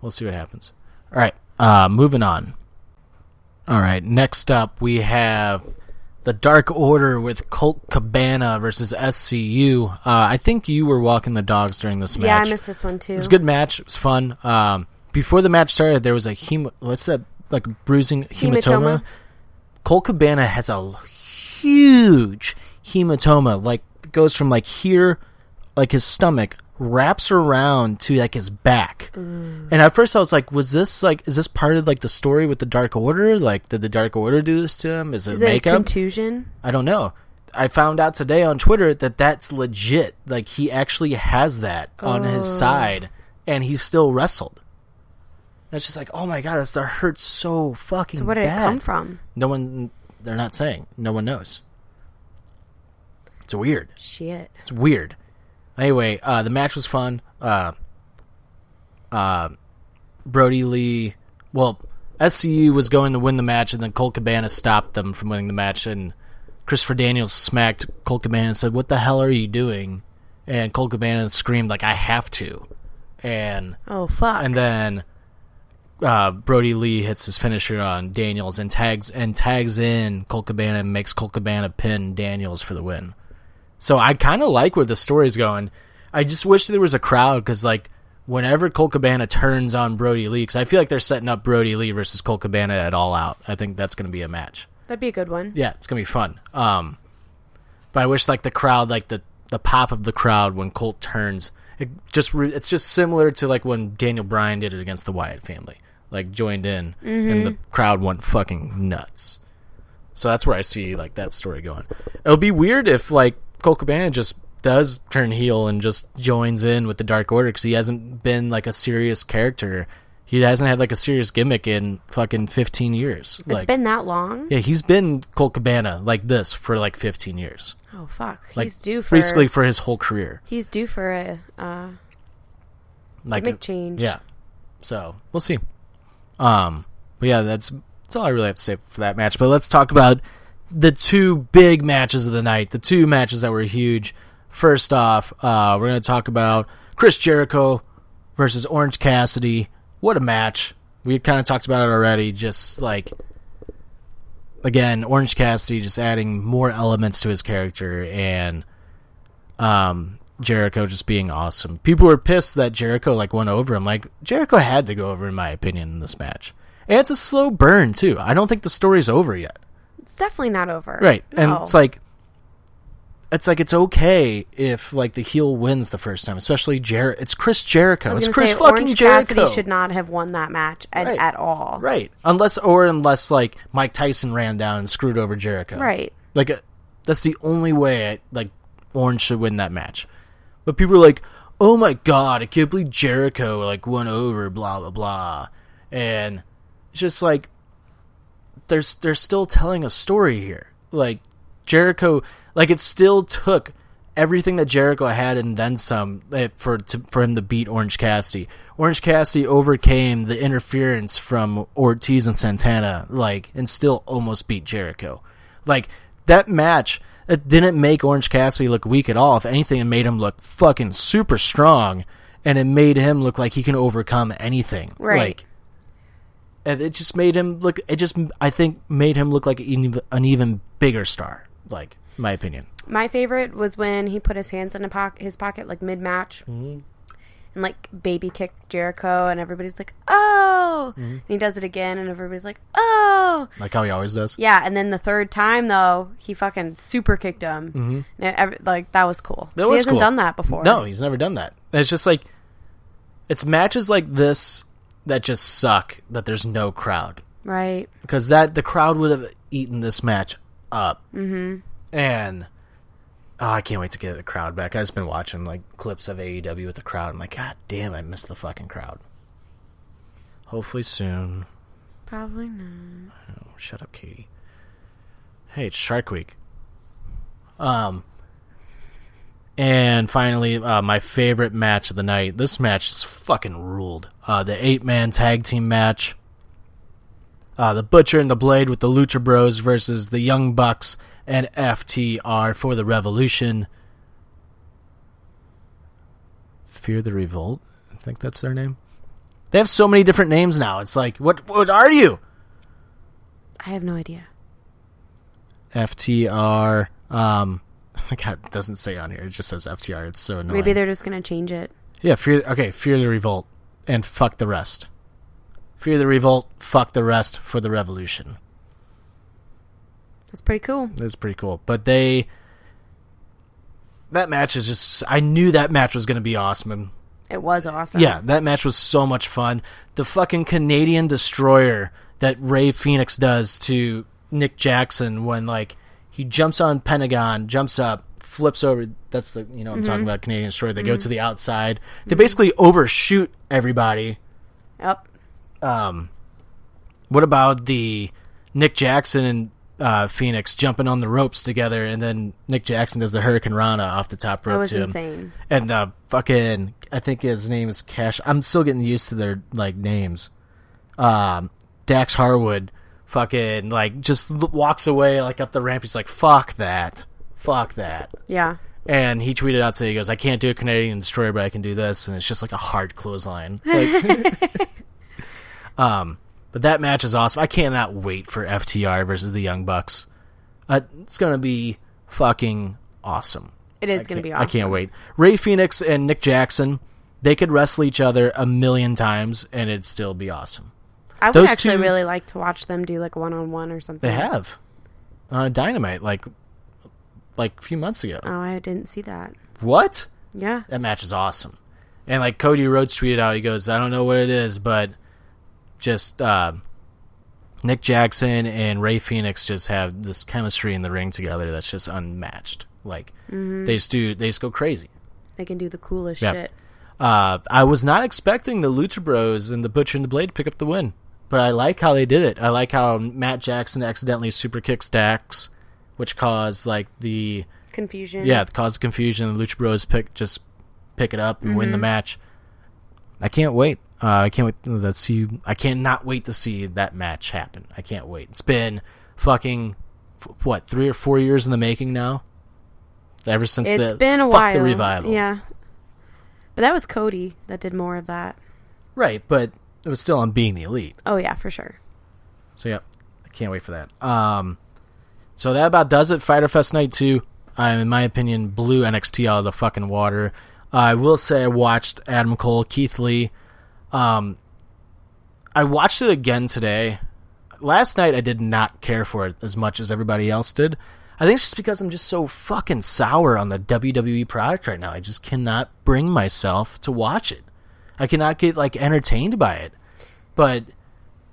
We'll see what happens. All right. Uh, moving on. All right. Next up, we have the Dark Order with Colt Cabana versus SCU. Uh, I think you were walking the dogs during this match. Yeah, I missed this one too. It was a good match. It was fun. Um, before the match started, there was a what's that like bruising hematoma. Hematoma. Colt Cabana has a huge hematoma, like goes from like here, like his stomach, wraps around to like his back. Mm. And at first, I was like, "Was this like is this part of like the story with the Dark Order? Like, did the Dark Order do this to him? Is it Is it a makeup? contusion? I don't know. I found out today on Twitter that that's legit. Like he actually has that on his Oh. side, and he still wrestled. And It's just like, oh my god, that's that hurts so fucking. So where did bad. it come from? No one. They're not saying. No one knows. It's weird. Shit. It's weird. Anyway, uh, the match was fun. Uh, uh, Brodie Lee. Well, SCU was going to win the match, and then Colt Cabana stopped them from winning the match. And Christopher Daniels smacked Colt Cabana and said, "What the hell are you doing?" And Colt Cabana screamed like, "I have to!" And Oh fuck. and then uh, Brodie Lee hits his finisher on Daniels and tags and tags in Colt Cabana and makes Colt Cabana pin Daniels for the win. So I kind of like where the story's going. I just wish there was a crowd because like whenever Colt Cabana turns on Brodie Lee, because I feel like they're setting up Brodie Lee versus Colt Cabana at All Out. I think that's going to be a match. That'd be a good one. Yeah, it's gonna be fun. Um, but I wish like the crowd, like the the pop of the crowd when Colt turns, it just re- it's just similar to like when Daniel Bryan did it against the Wyatt family, like joined in and the crowd went fucking nuts. So that's where I see like that story going. It'll be weird if like Colt Cabana just does turn heel and just joins in with the Dark Order because he hasn't been like a serious character. He hasn't had like a serious gimmick in fucking fifteen years. It's like, been that long. yeah, he's been Colt Cabana like this for like 15 years. Oh fuck. Like he's due for basically for his whole career. He's due for a uh, Like gimmick change. Yeah. So we'll see. Um, but yeah, that's That's all I really have to say for that match. But let's talk about the two big matches of the night, the two matches that were huge. First off, uh, we're going to talk about Chris Jericho versus Orange Cassidy. What a match. We kind of talked about it already. Just like, again, Orange Cassidy just adding more elements to his character and um, Jericho just being awesome. People were pissed that Jericho like went over him. Like Jericho had to go over, in my opinion, in this match. And it's a slow burn too. I don't think the story's over yet. It's definitely not over. Right. And it's like it's like it's okay if like the heel wins the first time, especially Jer. It's Chris Jericho. It's Chris say, fucking Orange Jericho. Cassidy should not have won that match at, Right. at all. Right. Unless or unless like Mike Tyson ran down and screwed over Jericho. Right. Like uh, that's the only way I, like Orange should win that match. But people are like, "Oh my god, I can't believe Jericho like won over blah blah blah." And it's just like there's they're still telling a story here. Like Jericho like it still took everything that Jericho had and then some eh, for to, for him to beat Orange Cassidy. Orange Cassidy overcame the interference from Ortiz and Santana, like, and still almost beat Jericho. Like that match, it didn't make Orange Cassidy look weak at all. If anything, it made him look fucking super strong, and it made him look like he can overcome anything. Right. Like, and it just made him look. It just, I think, made him look like an even, bigger star. Like, my opinion. My favorite was when he put his hands in a poc- his pocket like mid match, Mm-hmm. And like baby kicked Jericho, and everybody's like, "Oh!" Mm-hmm. And he does it again, and everybody's like, "Oh!" Like how he always does. Yeah, and then the third time though, he fucking super kicked him. Mm-hmm. And ev- like that was cool. That he was hasn't cool. done that before. No, he's never done that. And it's just like it's matches like this that just suck that there's no crowd right? because that the crowd would have eaten this match up. Mm-hmm. And oh, I can't wait to get the crowd back. I've just been watching like clips of AEW with the crowd. I'm like, God damn, I missed the fucking crowd. Hopefully soon. Probably not. Oh, shut up, Katie. Hey, it's Shark Week. Um, and finally, uh, my favorite match of the night. This match is fucking ruled. Uh, the eight man tag team match. Uh, the Butcher and the Blade with the Lucha Bros versus the Young Bucks and FTR for the Revolution. Fear the Revolt. I think that's their name. They have so many different names now. It's like, what? What are you? I have no idea. FTR. Um, oh *laughs* my God, it doesn't say on here. It just says FTR. It's so annoying. Maybe they're just gonna change it. yeah. Fear. Okay, fear the revolt and fuck the rest. Fear the revolt. Fuck the rest for the revolution. That's pretty cool. That's pretty cool. But they. That match is just. I knew that match was going to be awesome. And, It was awesome. Yeah, that match was so much fun. The fucking Canadian destroyer that Rey Fénix does to Nick Jackson when like he jumps on Pentagon, jumps up, flips over. That's the you know I'm talking mm-hmm. about Canadian destroyer. They go mm-hmm. to the outside. They mm-hmm. basically overshoot everybody. Yep. Um, what about the Nick Jackson and uh, Fénix jumping on the ropes together, and then Nick Jackson does the hurricanrana off the top rope to him. insane. And uh, fucking, I think his name is Cash. I'm still getting used to their like names. Um, Dax Harwood, fucking like just l- walks away like up the ramp. He's like, "Fuck that, fuck that." Yeah. And he tweeted out today, he goes, "I can't do a Canadian destroyer, but I can do this," and it's just like a hard clothesline. Like, *laughs* *laughs* um, but that match is awesome. I cannot wait for FTR versus the Young Bucks. Uh, it's gonna be fucking awesome. It is going to be awesome. I can't wait. Rey Fénix and Nick Jackson, they could wrestle each other a million times and it'd still be awesome. I would Those actually two- really like to watch them do like one on one or something. They have uh, Dynamite like like a few months ago. Oh, I didn't see that. What? Yeah. That match is awesome. And like Cody Rhodes tweeted out, he goes, "I don't know what it is, but just uh, Nick Jackson and Rey Fénix just have this chemistry in the ring together that's just unmatched. Like they just do, they just go crazy." They can do the coolest Yeah. shit. Uh, I was not expecting the Lucha Bros and the Butcher and the Blade to pick up the win, but I like how they did it. I like how Matt Jackson accidentally super kicks Dax, which caused like the Confusion. yeah, it caused confusion. The Lucha Bros pick just pick it up and win the match. I can't wait. Uh, I can't wait to see. I cannot wait to see that match happen. I can't wait. It's been fucking what three or four years in the making now. Ever since It's the been a fuck while. the revival, Yeah. But that was Cody that did more of that. right? But it was still on being the elite. Oh yeah, for sure. So yeah, I can't wait for that. Um, so that about does it. Fyter Fest Night Two. Uh, in my opinion, blew NXT out of the fucking water. I will say I watched Adam Cole, Keith Lee. Um, I watched it again today. Last night I did not care for it as much as everybody else did. I think it's just because I'm just so fucking sour on the WWE product right now. I just cannot bring myself to watch it. I cannot get like entertained by it. But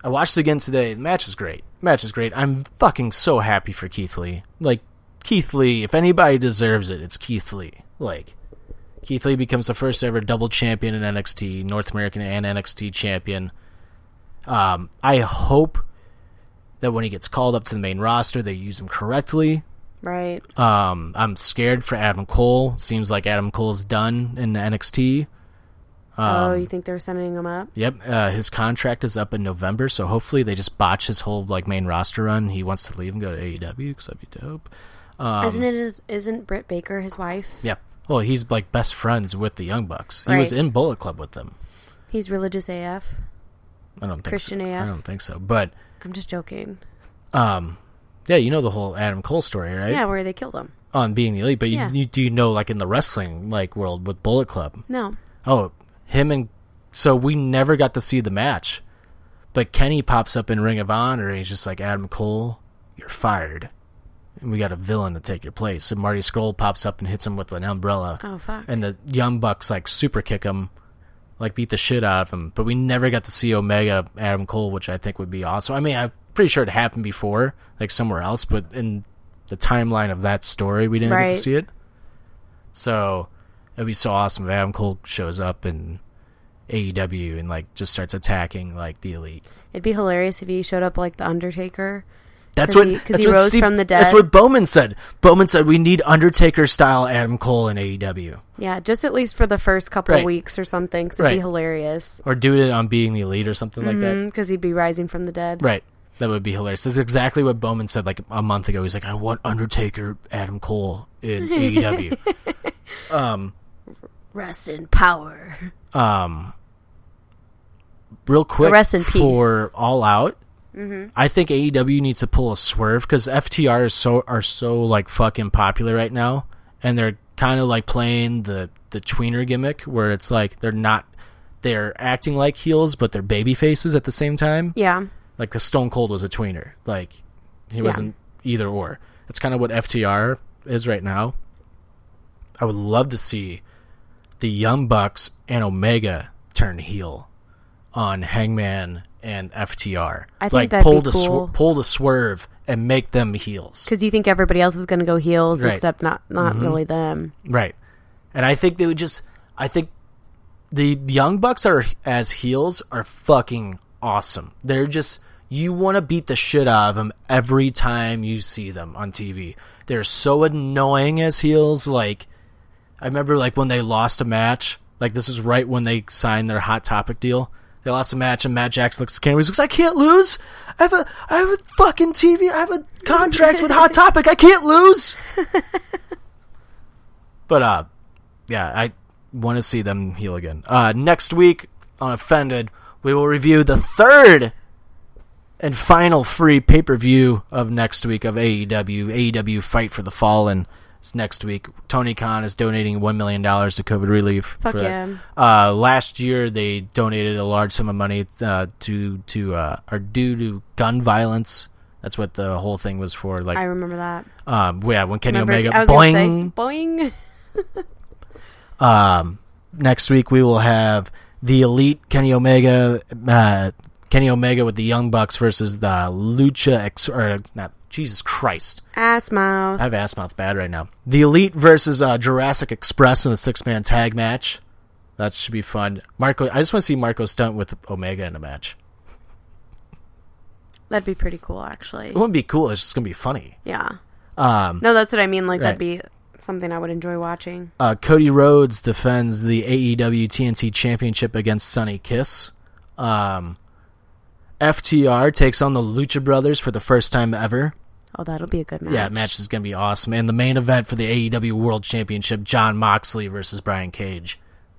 I watched it again today. The match is great. The match is great. I'm fucking so happy for Keith Lee. Like Keith Lee, if anybody deserves it, it's Keith Lee. Like Keith Lee becomes the first ever double champion in NXT, North American and NXT champion. Um, I hope that when he gets called up to the main roster, they use him correctly. Right. Um, I'm scared for Adam Cole. Seems like Adam Cole's done in NXT. oh, Um, you think they're sending him up? Yep, uh, his contract is up in November, so hopefully they just botch his whole like main roster run. He wants to leave and go to AEW because that'd be dope. Um, isn't it? His, isn't Britt Baker his wife? Yeah. Well, he's like best friends with the Young Bucks. He was in Bullet Club with them. He's religious AF. I don't think Christian so. AF? I don't think so. But I'm just joking. um, yeah, you know the whole Adam Cole story, right? Yeah, where they killed him. On being the elite, but you, Yeah. you do you know like in the wrestling like world with Bullet Club? No. Oh, him and so we never got to see the match, but Kenny pops up in Ring of Honor and he's just like Adam Cole, you're fired, and we got a villain to take your place. And Marty Scurll pops up and hits him with an umbrella, Oh fuck. and the Young Bucks like super kick him, like beat the shit out of him. But we never got to see Omega Adam Cole, which I think would be awesome. I mean, I'm pretty sure it happened before, like somewhere else, but in the timeline of that story, we didn't get to see it. So it'd be so awesome if Adam Cole shows up in AEW and like just starts attacking like the elite. It'd be hilarious if he showed up like the Undertaker. That's what he- that's he what rose Steve- from the That's what Bowman said. Bowman said we need Undertaker style Adam Cole in AEW. Yeah, just at least for the first couple Right. of weeks or something. 'cause it'd be hilarious. Or do it on being the elite or something like that. Because he'd be rising from the dead. Right. That would be hilarious. That's exactly what Bowman said like a month ago. He's like, I want Undertaker Adam Cole in *laughs* AEW. um Rest in power. um real quick Rest in peace. for all out Mm-hmm. i think aew needs to pull a swerve because ftr is so are so like fucking popular right now and they're kind of like playing the the tweener gimmick where it's like they're not they're acting like heels but they're baby faces at the same time. Yeah. like the stone cold was a tweener. Like he Yeah. wasn't either or. That's kind of what ftr is right now. I would love to see the Young Bucks and Omega turn heel on Hangman and FTR. I think like that'd pull be the cool. pull the swerve and make them heels. Because you think everybody else is going to go heels, Right. except not not mm-hmm. really them. Right. And I think they would just I think the Young Bucks are as heels are fucking awesome. They're just you want to beat the shit out of them every time you see them on TV. They're so annoying as heels like I remember like when they lost a match, like this is right when they signed their hot topic deal. They lost a match and Matt Jackson looks at the camera. Like, I can't lose. I have a I have a fucking TV. I have a contract with Hot *laughs* Topic. I can't lose. *laughs* but uh yeah, I want to see them heal again. Uh, next week on Offended, we will review the third and final free pay per view of next week of AEW. AEW Fight for the Fallen next week. Tony Khan is donating $1 million to COVID relief. Fuck for yeah. Uh, last year, they donated a large sum of money uh, to, to uh, or due to gun violence. That's what the whole thing was for. Like, I remember that. um, yeah, when Kenny Remember, Omega I was gonna say, boing. boing. *laughs* Um, next week we will have the Elite Kenny Omega, uh, Kenny Omega with the Young Bucks versus the Lucha Ex or not Jesus Christ. Ass mouth. I have ass mouth bad right now. The Elite versus uh, Jurassic Express in a six man tag match. That should be fun. Marko, I just want to see Marko Stunt with Omega in a match. That'd be pretty cool, actually. It wouldn't be cool. It's just gonna be funny. Yeah. Um, No, that's what I mean. Like Right. that'd be something I would enjoy watching. Uh, Cody Rhodes defends the AEW TNT Championship against Sonny Kiss. Um, FTR takes on the Lucha Brothers for the first time ever. Oh, that'll be a good match. Yeah, match is going to be awesome. And the main event for the AEW World Championship, Jon Moxley versus Brian Cage.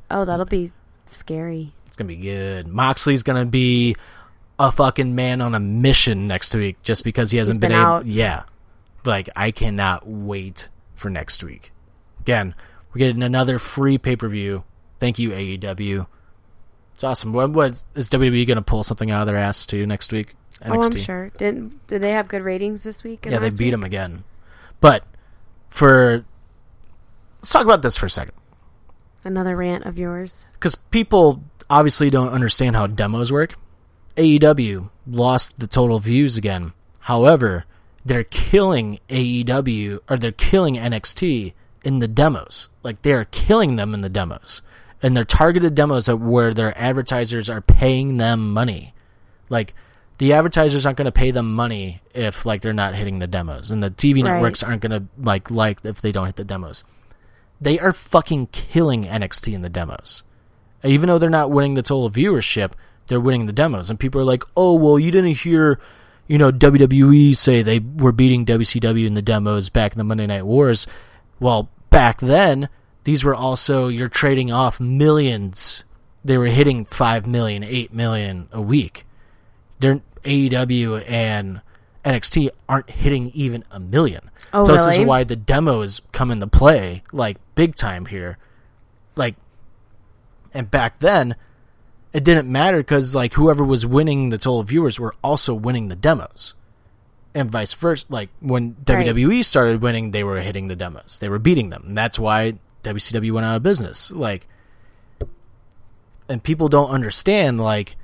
Oh, that'll be scary. It's going to be good. Moxley's going to be a fucking man on a mission next week just because he hasn't He's been, been able. out. Yeah. Like, I cannot wait for next week. Again, we're getting another free pay per view. Thank you, AEW. It's awesome. What, is WWE going to pull something out of their ass too next week? Oh, I'm sure. Did did they have good ratings this week? Yeah, they beat week? them again. But for let's talk about this for a second Another rant of yours. because people obviously don't understand how demos work. AEW lost the total views again. However, they're killing AEW or they're killing NXT in the demos. Like they are killing them in the demos. And they're targeted demos where their advertisers are paying them money. Like the advertisers aren't going to pay them money if like they're not hitting the demos, and the TV Right. networks aren't going to like like if they don't hit the demos. They are fucking killing NXT in the demos. Even though they're not winning the total viewership, they're winning the demos, and people are like, "Oh, well, you didn't hear." You know, WWE say they were beating WCW in the demos back in the Monday Night Wars. Well, back then, these were also you're trading off millions. They were hitting five million, eight million a week. They're AEW and NXT aren't hitting even a million. Oh, so this is why the demos come into play like big time here. Like, and back then, it didn't matter because like whoever was winning the total viewers were also winning the demos, and vice versa. Like when Right. WWE started winning, they were hitting the demos. They were beating them. And that's why WCW went out of business. Like, and people don't understand like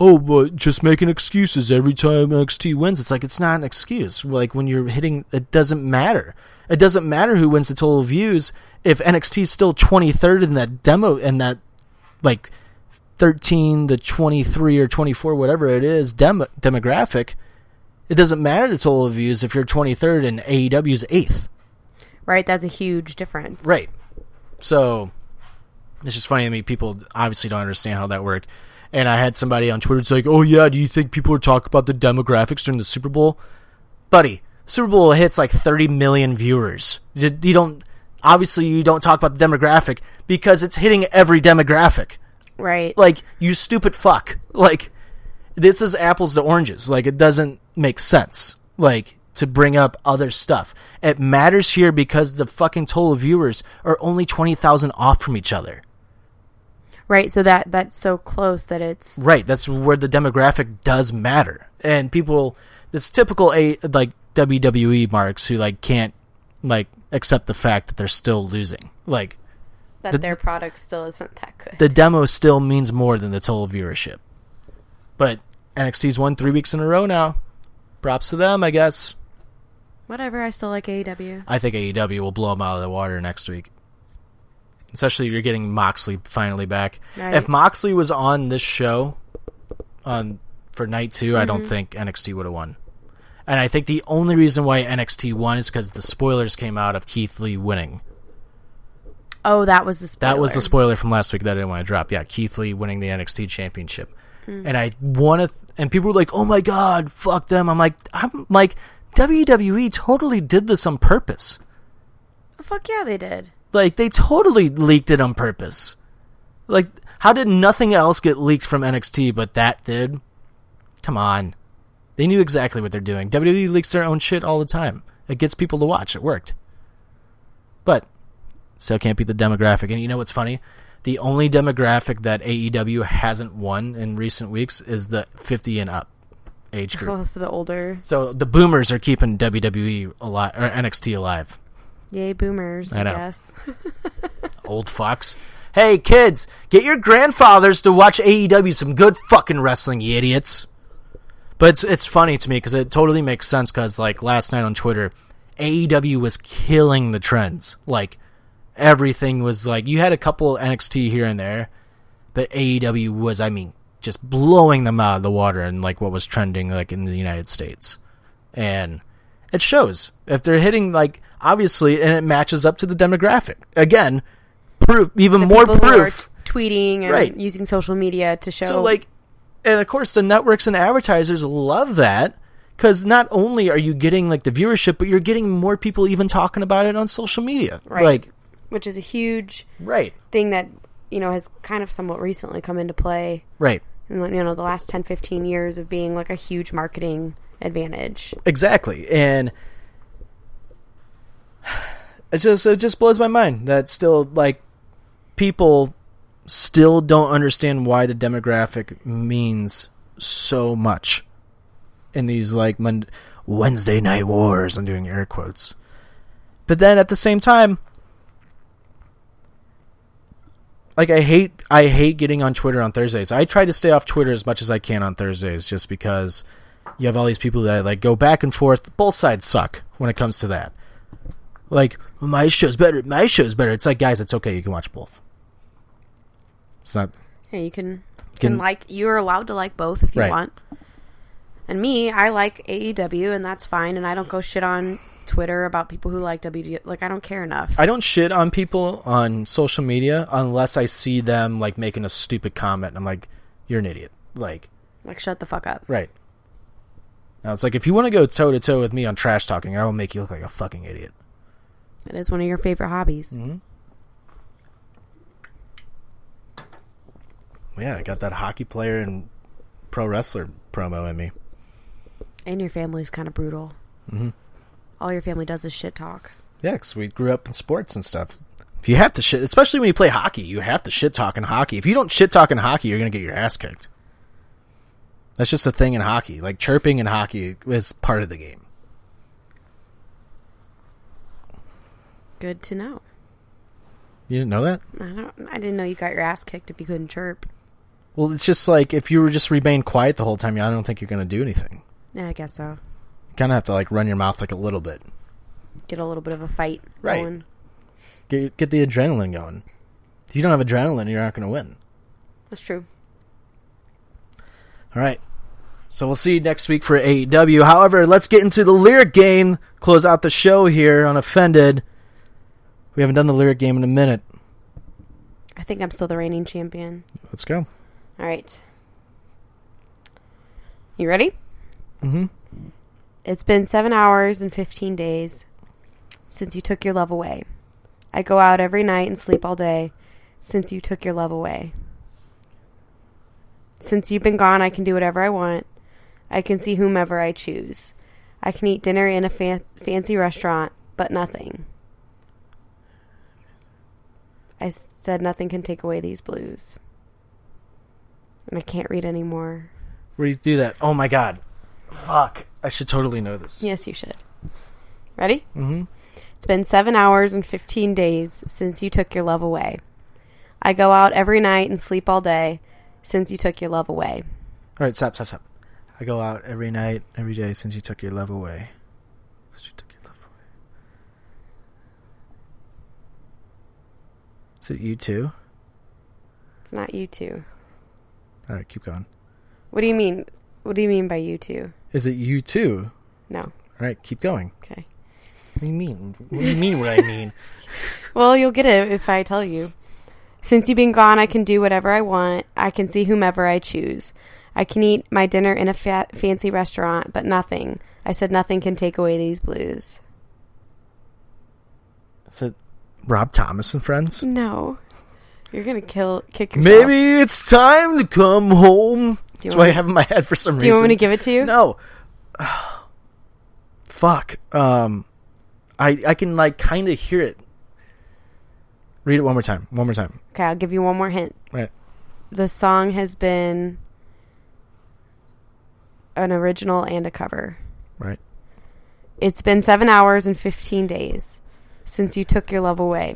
oh, but just making excuses every time NXT wins. It's like it's not an excuse. Like when you're hitting, it doesn't matter. It doesn't matter who wins the total views if NXT is still 23rd in that demo in that like 13 to 23 or 24, whatever it is, demo, demographic. It doesn't matter the total views if you're 23rd and AEW's eighth. Right, that's a huge difference. Right. So it's just funny to me. People obviously don't understand how that works. And I had somebody on Twitter. It's like, oh yeah, do you think people are talking about the demographics during the Super Bowl, buddy? Super Bowl hits like 30 million viewers. You, you don't obviously you don't talk about the demographic because it's hitting every demographic. Right. Like you stupid fuck. Like this is apples to oranges. Like it doesn't make sense. Like to bring up other stuff. It matters here because the fucking total viewers are only 20,000 off from each other. Right, so that that's so close that it's Right, that's where the demographic does matter. And people this typical a like WWE marks who like can't like accept the fact that they're still losing. Like that the- their product still isn't that good. the demo still means more than the total viewership. But NXT's won 3 weeks in a row now. Props to them, I guess. Whatever, I still like AEW. I think AEW will blow them out of the water next week. Especially if you're getting Moxley finally back. Right. If Moxley was on this show on for night 2, I Mm-hmm. don't think NXT would have won. And I think the only reason why NXT won is because the spoilers came out of Keith Lee winning. Oh, that was the spoiler. That was the spoiler from last week that I didn't want to drop. Yeah, Keith Lee winning the NXT championship. Hmm. And I want to, and people were like, "Oh my god, fuck them." I'm like, I'm like, WWE totally did this on purpose. Fuck yeah, they did. Like they totally leaked it on purpose. Like, how did nothing else get leaked from NXT but that did? Come on, they knew exactly what they're doing. WWE leaks their own shit all the time. It gets people to watch. It worked, but still can't beat the demographic. And you know what's funny? The only demographic that AEW hasn't won in recent weeks is the 50 and up age group. Close to the older. So the boomers are keeping WWE alive or NXT alive. Yay, boomers, I I, guess. *laughs* old fucks. Hey kids, get your grandfathers to watch AEW some good fucking wrestling, you idiots. But it's it's funny to me because it totally makes sense. Because like last night on Twitter, AEW was killing the trends. Like everything was like you had a couple NXT here and there, but AEW was I mean just blowing them out of the water and like what was trending like in the United States, and It shows if they're hitting like obviously, and it matches up to the demographic. Again, proof, even The more people who are proof. tweeting and Right. using social media to show. So like, and of course the networks and advertisers love that because not only are you getting like the viewership, but you're getting more people even talking about it on social media. Right. Like, which is a huge right, thing that you know has kind of somewhat recently come into play right, you know the last 10 15 years of being like a huge marketing advantage. Exactly, and *sighs* it just it just blows my mind that still like people still don't understand why the demographic means so much in these like Wednesday night wars. I'm doing air quotes, but then at the same time, like I hate I hate getting on Twitter on Thursdays. I try to stay off Twitter as much as I can on Thursdays, just because you have all these people that like go back and forth. Both sides suck when it comes to that. Like my show's better. My show's better. It's like guys, it's okay. You can watch both. It's not yeah you can Can- can like you're allowed to like both if you Right. want and me i like aew and that's fine and i don't go shit on twitter about people who like wd like i don't care enough I don't shit on people on social media unless I see them like making a stupid comment. I'm like, you're an idiot. Like, like shut the fuck up right. Now it's like if you want to go toe to toe with me on trash talking, I will make you look like a fucking idiot. it is one of your favorite hobbies Mm-hmm. Yeah, I got that hockey player and pro wrestler promo in me. and your family's kind of brutal Mhm. All your family does is shit talk Yeah, 'cause we grew up in sports and stuff. If you have to shit, especially when you play hockey, you have to shit talk in hockey. If you don't shit talk in hockey, you're gonna get your ass kicked. That's just a thing in hockey. Like chirping in hockey is part of the game. good to know You didn't know that? i don't i didn't know you got your ass kicked if you couldn't chirp Well, it's just like if you were just remain quiet the whole time, I don't think you're gonna do anything. yeah i guess so kind of have to like run your mouth like a little bit, get a little bit of a fight Right. going get get the adrenaline going. If you don't have adrenaline, you're not gonna win. that's true All right. So we'll see you next week for AEW. However, let's get into the lyric game. Close out the show here on Offended. We haven't done the lyric game in a minute. i think i'm still the reigning champion Let's go. all right you ready Mm-hmm. It's been seven hours and 15 days since you took your love away. I go out every night and sleep all day since you took your love away. Since you've been gone, I can do whatever I want. I can see whomever I choose. I can eat dinner in a fa- fancy restaurant, but nothing. I said nothing can take away these blues. And I can't read anymore. Do do that? Oh my god. Fuck. I should totally know this. Yes, you should. Ready? Mm-hmm. It's been seven hours and 15 days since you took your love away. I go out every night and sleep all day since you took your love away. All right, stop, stop, stop. I go out every night, every day since you took your love away. Since you took your love away. Is it you too? It's not you two. All right, keep going. What do you mean? What do you mean by you two? Is it you too? No. All right, keep going. Okay. What do you mean? What do you mean? What I mean? *laughs* Well, you'll get it if I tell you. Since you've been gone, I can do whatever I want. I can see whomever I choose. I can eat my dinner in a fa- fancy restaurant, but nothing. I said nothing can take away these blues. Is it Rob Thomas and friends? No. You're going to kill kick yourself. Maybe it's time to come home. That's what I have in my head for some reason. Do you want me to give it to you? No. *sighs* Fuck. Um, I I can like kind of hear it. Read it one more time. One more time. Okay, I'll give you one more hint. Right. The song has been an original and a cover. Right. It's been seven hours and 15 days since you took your love away.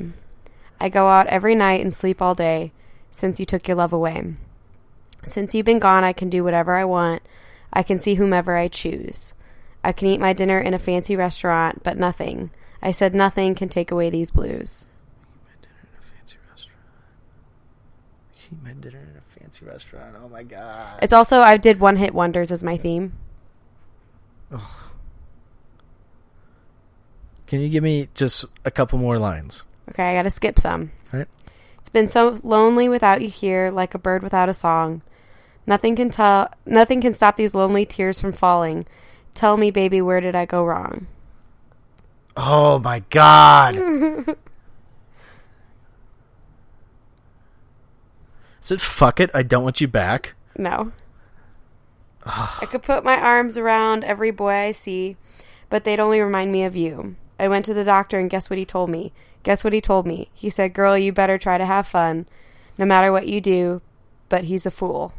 I go out every night and sleep all day since you took your love away. Since you've been gone, I can do whatever I want. I can see whomever I choose. I can eat my dinner in a fancy restaurant, but nothing. I said nothing can take away these blues. Eat my dinner in a fancy restaurant. Eat my dinner in a fancy restaurant. Oh my god. It's also I did one hit wonders as my theme. Can you give me just a couple more lines? Okay, I gotta skip some. All right. It's been so lonely without you here, like a bird without a song. Nothing can tell. Nothing can stop these lonely tears from falling. Tell me, baby, where did I go wrong? Oh my god. *laughs* So fuck it, I don't want you back. No. I could put my arms around every boy I see, but they'd only remind me of you. I went to the doctor, and guess what he told me? Guess what he told me? He said, Girl, you better try to have fun, no matter what you do, but he's a fool.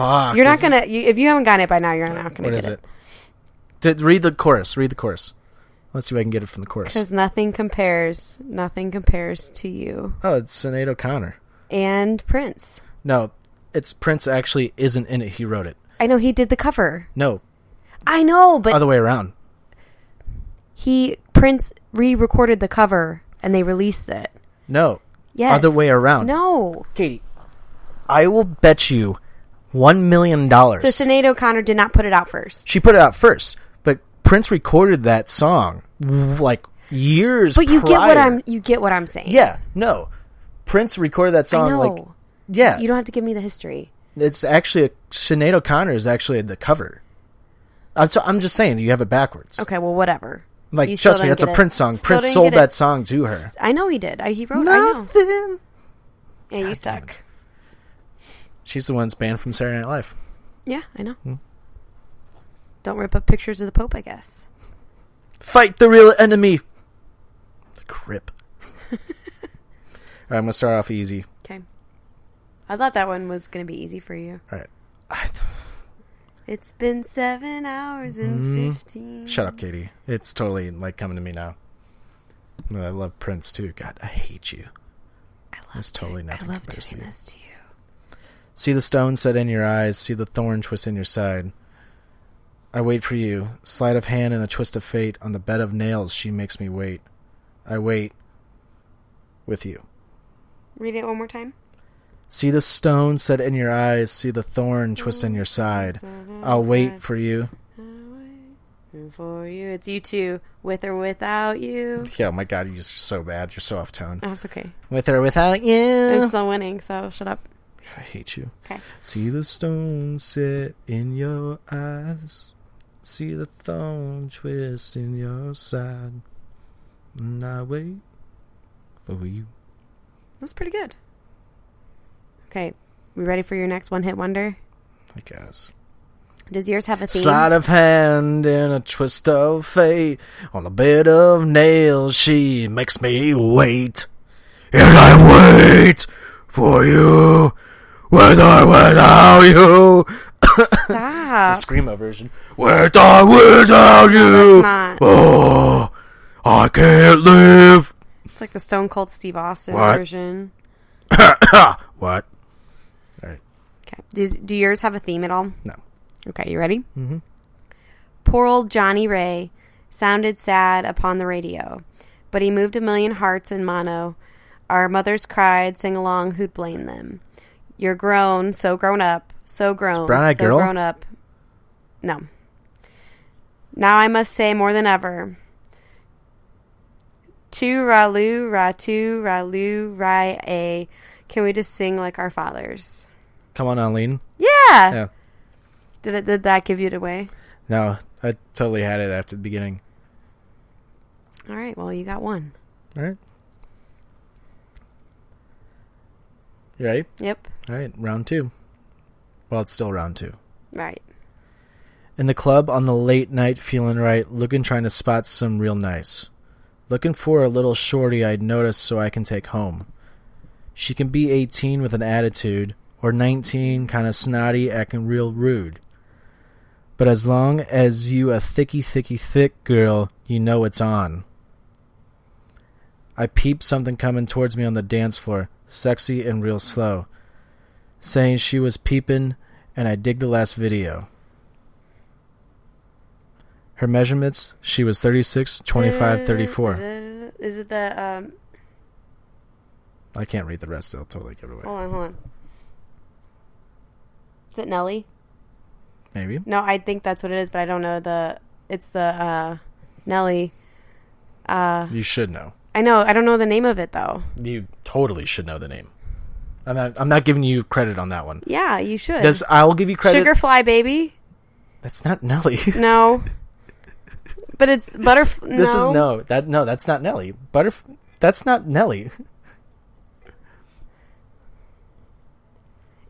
Fuck. You're not gonna, you, if you haven't gotten it by now, you're not gonna What get is it? Did, read the chorus. Read the chorus. Let's see if I can get it from the chorus. Because nothing compares, nothing compares to you. Oh, it's Sinead O'Connor. And Prince. No, it's Prince actually isn't in it. He wrote it. I know he did the cover. No, I know, but other way around. he, Prince re recorded the cover and they released it. No, Yes. Other way around. No. Katie, I will bet you one million dollars. So Sinead O'Connor did not put it out first. she put it out first, but Prince recorded that song like years. But you get what. I'm you get what I'm saying. Yeah, no. Prince recorded that song like yeah. you don't have to give me the history. It's actually a, Sinead O'Connor is actually the cover. I'm, so, I'm just saying you have it backwards. Okay, well whatever. Like You trust me, that's a it. Prince song. Still Prince sold that song to her. I know he did. I, he wrote. I know. Nothing. Yeah, you suck. She's the one that's banned from Saturday Night Live. Yeah, I know. Hmm. Don't rip up pictures of the Pope. I guess. Fight the real enemy. The crip. *laughs* All right, I'm gonna start off easy. Okay. I thought that one was gonna be easy for you. All right. I, *sighs* It's been seven hours and Mm. fifteen. shut up, Katie. It's totally like coming to me now. I love Prince too. God, I hate you. I love. It's totally I nothing love compares to doing you. this to you. See the stone set in your eyes, see the thorn twist in your side. I wait for you, sleight of hand and a twist of fate. On the bed of nails, she makes me wait. I wait with you. Read it one more time. See the stone set in your eyes, see the thorn twist in your side. I'll wait for you. for you. It's you two, with or without you. Yeah, oh my God, you're so bad. You're so off tone. That's okay. With or without you, I'm you. still winning, so shut up. I hate you. Okay. See the stone set in your eyes. See the thorn twist in your side. And I wait for you. That's pretty good. Okay, we ready for your next one hit wonder? I guess. Does yours have a theme? Sleight of hand and a twist of fate. On the bed of nails, she makes me wait. And I wait for you. With or without you. Stop. It's a screamo version. With or without you. that's not. Oh, I can't live. It's like the Stone Cold Steve Austin What? version. *coughs* what? All right. Okay. Does do yours have a theme at all? No. Okay, you ready? Mm-hmm. Poor old Johnny Ray sounded sad upon the radio, but he moved a million hearts in mono. Our mothers cried, sing along, who'd blame them? You're grown, so grown up, so grown, Brown-Eyed so Girl? grown up. No. Now I must say more than ever. Tu ralu, ratu, ralu, rai a. Can we just sing like our fathers? Come on, Eileen. Yeah. Yeah. Did it? Did that give you it away? No, I totally had it after the beginning. All right. Well, you got one. All right. You ready? Yep. All right, round two. Well, it's still round two. Right. In the club on the late night, feeling right, looking trying to spot some real nice. Looking for a little shorty I'd notice so I can take home. She can be 18 with an attitude, or 19 kind of snotty, acting real rude. But as long as you a thicky, thicky, thick girl, you know it's on. I peeped something coming towards me on the dance floor, sexy and real slow, saying she was peeping, and I dig the last video. Her measurements, she was 36, 25, 34. Is it the um? I can't read the rest, they'll totally give it away. Hold on, hold on. Is it Nelly? Maybe. No, I think that's what it is, but I don't know the. It's the uh, Nelly. Uh, You should know. I know. I don't know the name of it though. You totally should know the name. I'm not. I'm not giving you credit on that one. Yeah, you should. Does I will give you credit. Sugar Fly Baby? That's not Nelly. *laughs* No. but it's butterfly. this is no. That no. That's not Nelly. Butterf. That's not Nelly.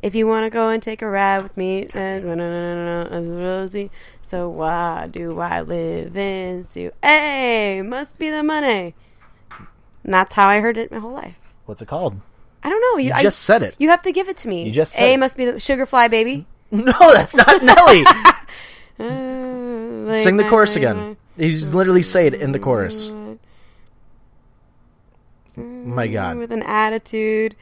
If you want to go and take a ride with me, and uh, Rosie, so why do I live in Sue? Hey, must be the money. And that's how I heard it my whole life. What's it called? I don't know. You, You I- just said it. You have to give it to me. You just said A it. must be the Sugar Fly Baby. *laughs* No, that's not Nelly. Uh, *laughs* Sing the chorus again. You just literally say it in the chorus. My God. With an attitude.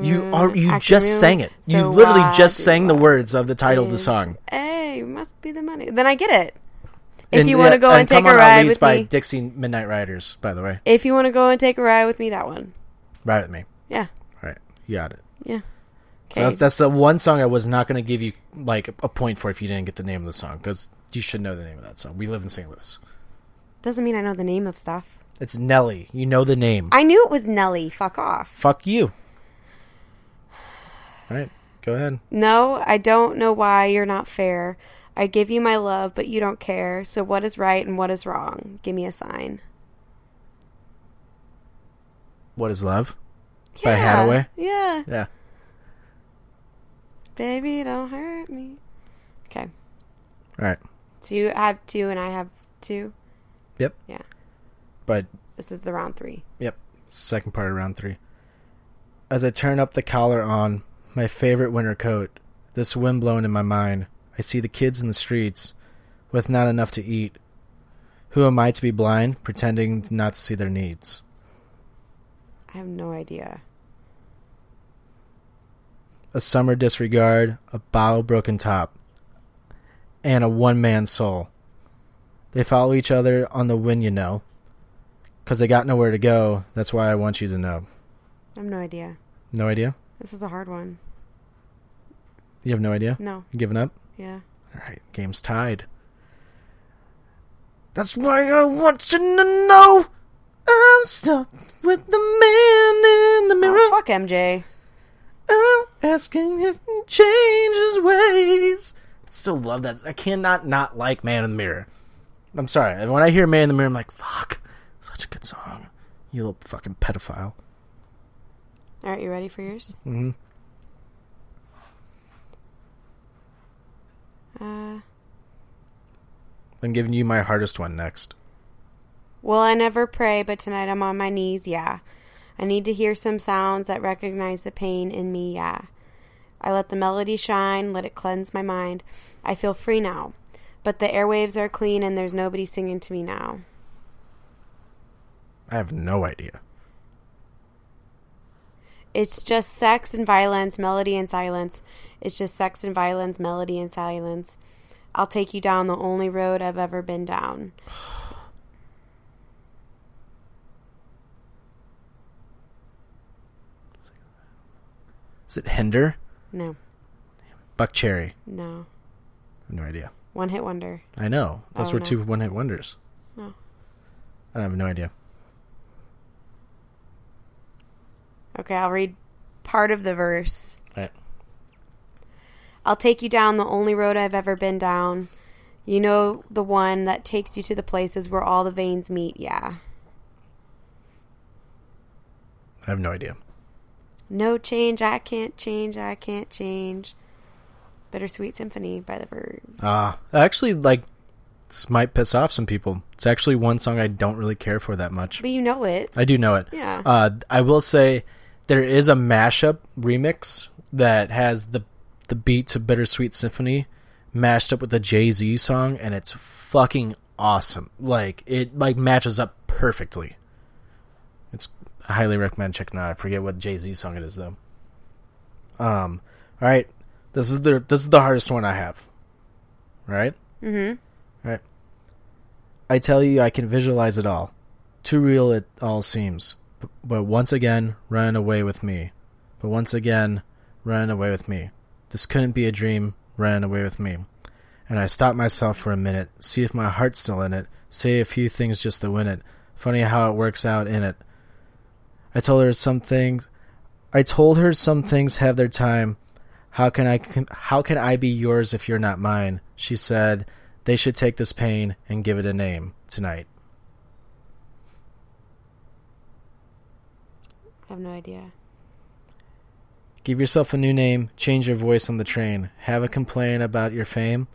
You are. You just sang it. You literally just sang the words of the title of the song. Hey, must be the money. Then I get it. If And, you want to go and, take Come a On, ride with by me, Dexys Midnight Riders. By the way, if you want to go and take a ride with me, that one. ride with me. Yeah. All right, you got it. Yeah. So that's, that's the one song I was not going to give you like a point for if you didn't get the name of the song because you should know the name of that song. We live in St. Louis. Doesn't mean I know the name of stuff. It's Nelly. You know the name. I knew it was Nelly. Fuck off. Fuck you. All right, go ahead. No, I don't know why you're not fair. I give you my love, but you don't care. So what is right and what is wrong? Give me a sign. What is love? By Yeah. Haddaway? Yeah. Yeah. Baby, don't hurt me. Okay. All right. So you have two and I have two. Yep. Yeah. But This is the round three. Yep. Second part of round three. As I turn up the collar on my favorite winter coat, this wind blowing in my mind, I see the kids in the streets with not enough to eat. Who am I to be blind, pretending not to see their needs? I have no idea. A summer disregard, a bottle broken top, and a one man soul. They follow each other on the wind, you know. 'Cause they got nowhere to go, that's why I want you to know. I have no idea. No idea? This is a hard one. You have no idea? No. You giving up? Yeah. All right, game's tied. That's why I want you to know I'm stuck with the man in the mirror. Oh, fuck MJ. I'm asking if he changes ways. I still love that. I cannot not like Man in the Mirror. I'm sorry. When I hear Man in the Mirror, I'm like, fuck, such a good song. You little fucking pedophile. All right, you ready for yours? hmm Uh, I'm giving you my hardest one next. well, I never pray, but tonight I'm on my knees, yeah. I need to hear some sounds that recognize the pain in me, yeah. I let the melody shine, let it cleanse my mind. I feel free now. But the airwaves are clean and there's nobody singing to me now. I have no idea. It's just sex and violence, melody and silence. It's just sex and violence, melody and silence. I'll take you down the only road I've ever been down. Is it Hinder? No, Buckcherry? no. No idea. One hit wonder. I know. Those Oh, were no. two one hit wonders. No. I have no idea. Okay, I'll read part of the verse. I'll take you down the only road I've ever been down. You know, the one that takes you to the places where all the veins meet, yeah. I have no idea. No change, I can't change, I can't change. Bittersweet Symphony by the Verve. Uh, actually, like, this might piss off some people. It's actually one song I don't really care for that much. But you know it. I do know it. Yeah. Uh, I will say there is a mashup remix that has the the beat to Bittersweet Symphony mashed up with the Jay Z song, and it's fucking awesome. Like it like matches up perfectly. It's I highly recommend checking out. I forget what Jay Z song it is though. Um. All right. This is the this is the hardest one I have. All right. Mm-hmm. All right. I tell you, I can visualize it all. Too real it all seems. B- But once again, running away with me. But once again, running away with me. This couldn't be a dream, running away with me. And I stopped myself for a minute, see if my heart's still in it, say a few things just to win it. Funny how it works out in it. I told her some things. I told her some things have their time. How can I how can I be yours if you're not mine? She said they should take this pain and give it a name tonight. I have no idea. Give yourself a new name, change your voice on the train, have a complaint about your fame,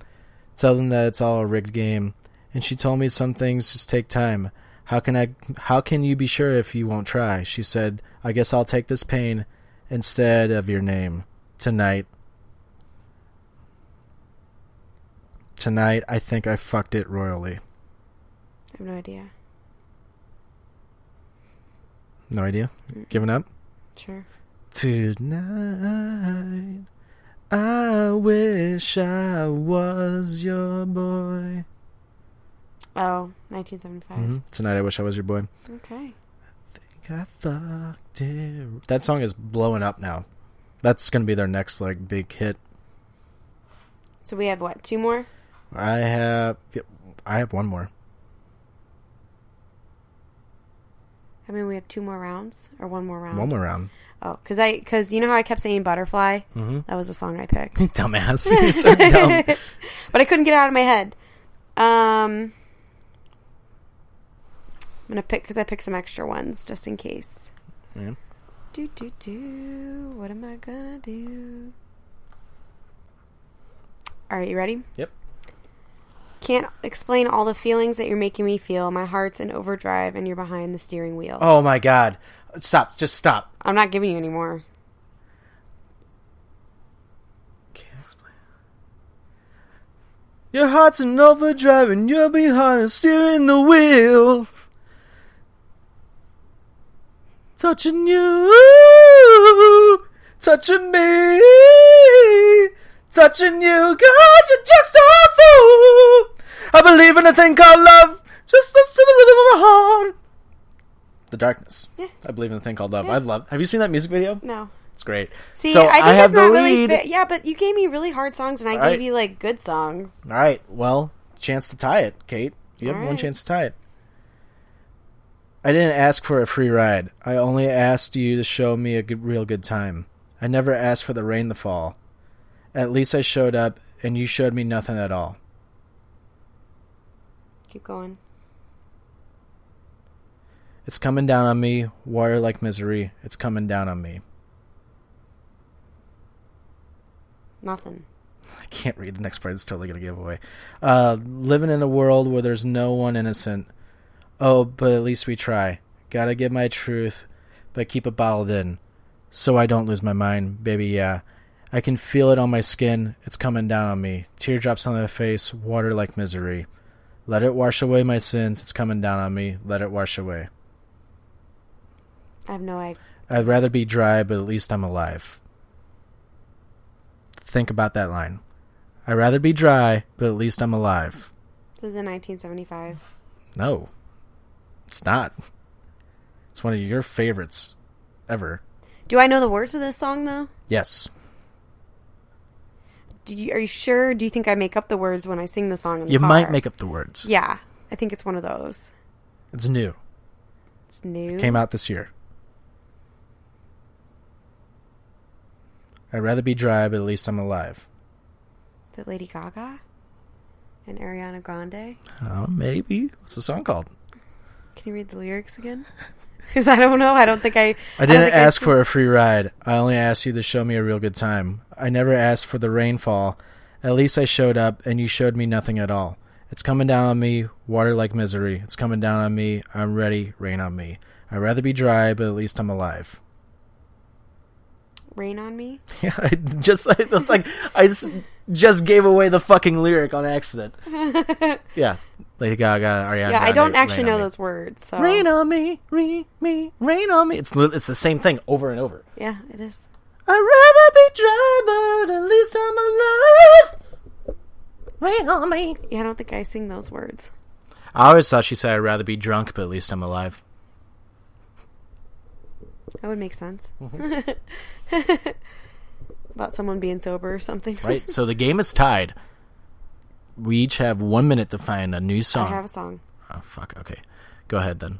tell them that it's all a rigged game. And she told me some things just take time. How can I how can you be sure if you won't try? She said, I guess I'll take this pain instead of your name tonight. Tonight I think I fucked it royally. I have no idea. No idea? Giving up? Sure. Tonight, I wish I was your boy. Oh, 1975. Mhm. Tonight, I wish I was your boy. Okay. I think I fucked it. That song is blowing up now. That's gonna be their next like big hit. So we have what? Two more? I have, I have one more. I mean, we have two more rounds or one more round. One more round. Oh, because I because you know how I kept saying butterfly. Mhm. That was the song I picked, *laughs* Dumbass, *laughs* you're so dumb. *laughs* but I couldn't get it out of my head. Um, I'm gonna pick because I picked some extra ones just in case. Yeah. Do do do. What am I gonna do? All right, you ready? Yep. Can't explain all the feelings that you're making me feel. My heart's in overdrive, and you're behind the steering wheel. Oh my god! Stop! Just stop. I'm not giving you any more. Can't explain. Your heart's in overdrive and you're behind steering the wheel. Touching you, touching me, touching you, God, you're just a fool. I believe in a thing called love, just listen to the rhythm of my heart. The darkness. Yeah. I believe in a thing called love. I love. Have you seen that music video? No. It's great. See, so I think have that's the not really lead. fit. Yeah, but you gave me really hard songs, and I All gave right. you like good songs. All right. Well, chance to tie it, Kate. You have All one right. chance to tie it. I didn't ask for a free ride. I only asked you to show me a good, real good time. I never asked for the rain to fall. At least I showed up, and you showed me nothing at all. Keep going. It's coming down on me, water like misery. It's coming down on me. Nothing. I can't read the next part. It's totally gonna give away. Uh, living in a world where there's no one innocent. Oh, but at least we try. Gotta give my truth, but keep it bottled in, so I don't lose my mind, baby. Yeah, I can feel it on my skin. It's coming down on me. Teardrops on my face, water like misery. Let it wash away my sins. It's coming down on me. Let it wash away. I have no idea. I'd rather be dry, but at least I'm alive. Think about that line. I'd rather be dry, but at least I'm alive. This is in 1975. No, it's not. It's one of your favorites ever. Do I know the words of this song though? Yes. Do you, are you sure? Do you think I make up the words when I sing the song in the You car? might make up the words. Yeah, I think it's one of those. It's new. It's new. It Came out this year. I'd rather be dry, but at least I'm alive. Is it Lady Gaga and Ariana Grande? Oh, maybe. What's the song called? Can you read the lyrics again? *laughs* Because I don't know. I don't think I. I didn't think ask sing- for a free ride. I only asked you to show me a real good time. I never asked for the rainfall. At least I showed up, and you showed me nothing at all. It's coming down on me, water like misery. It's coming down on me. I'm ready, rain on me. I'd rather be dry, but at least I'm alive. Rain on me. *laughs* Yeah, I just that's like I just gave away the fucking lyric on accident. *laughs* Yeah, Lady Gaga, Ariana. yeah, I don't actually know those words. So Rain on me, rain me, rain on me. It's it's the same thing over and over. yeah, it is. I'd rather be dry, but at least I'm alive. Rain on me. Yeah, I don't think I sing those words. I always thought she said I'd rather be drunk, but at least I'm alive. That would make sense. Mm-hmm. *laughs* About someone being sober or something. Right? so *laughs* the game is tied. We each have one minute to find a new song. I have a song. Oh fuck. Okay, go ahead then.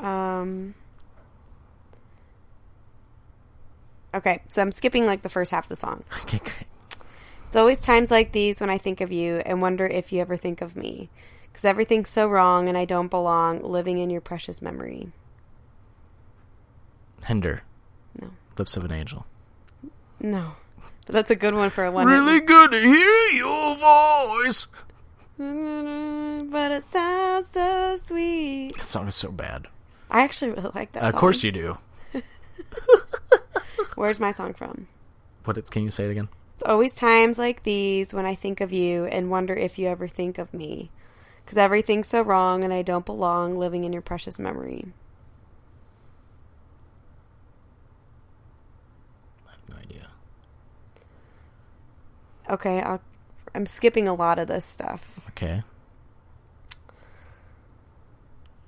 Um. Okay, so I'm skipping like the first half of the song. *laughs* Okay, great. It's always times like these when I think of you and wonder if you ever think of me. Because everything's so wrong and I don't belong living in your precious memory. Hinder. No. Lips of an angel. No. That's a good one for a one. Really good to hear your voice. Mm, but it sounds so sweet. That song is so bad. I actually really like that of song. course you do. *laughs* Where's my song from? What? It, can you say it again? It's always times like these when I think of you and wonder if you ever think of me. Because everything's so wrong and I don't belong living in your precious memory. I have no idea. Okay, I'll, I'm skipping a lot of this stuff. Okay.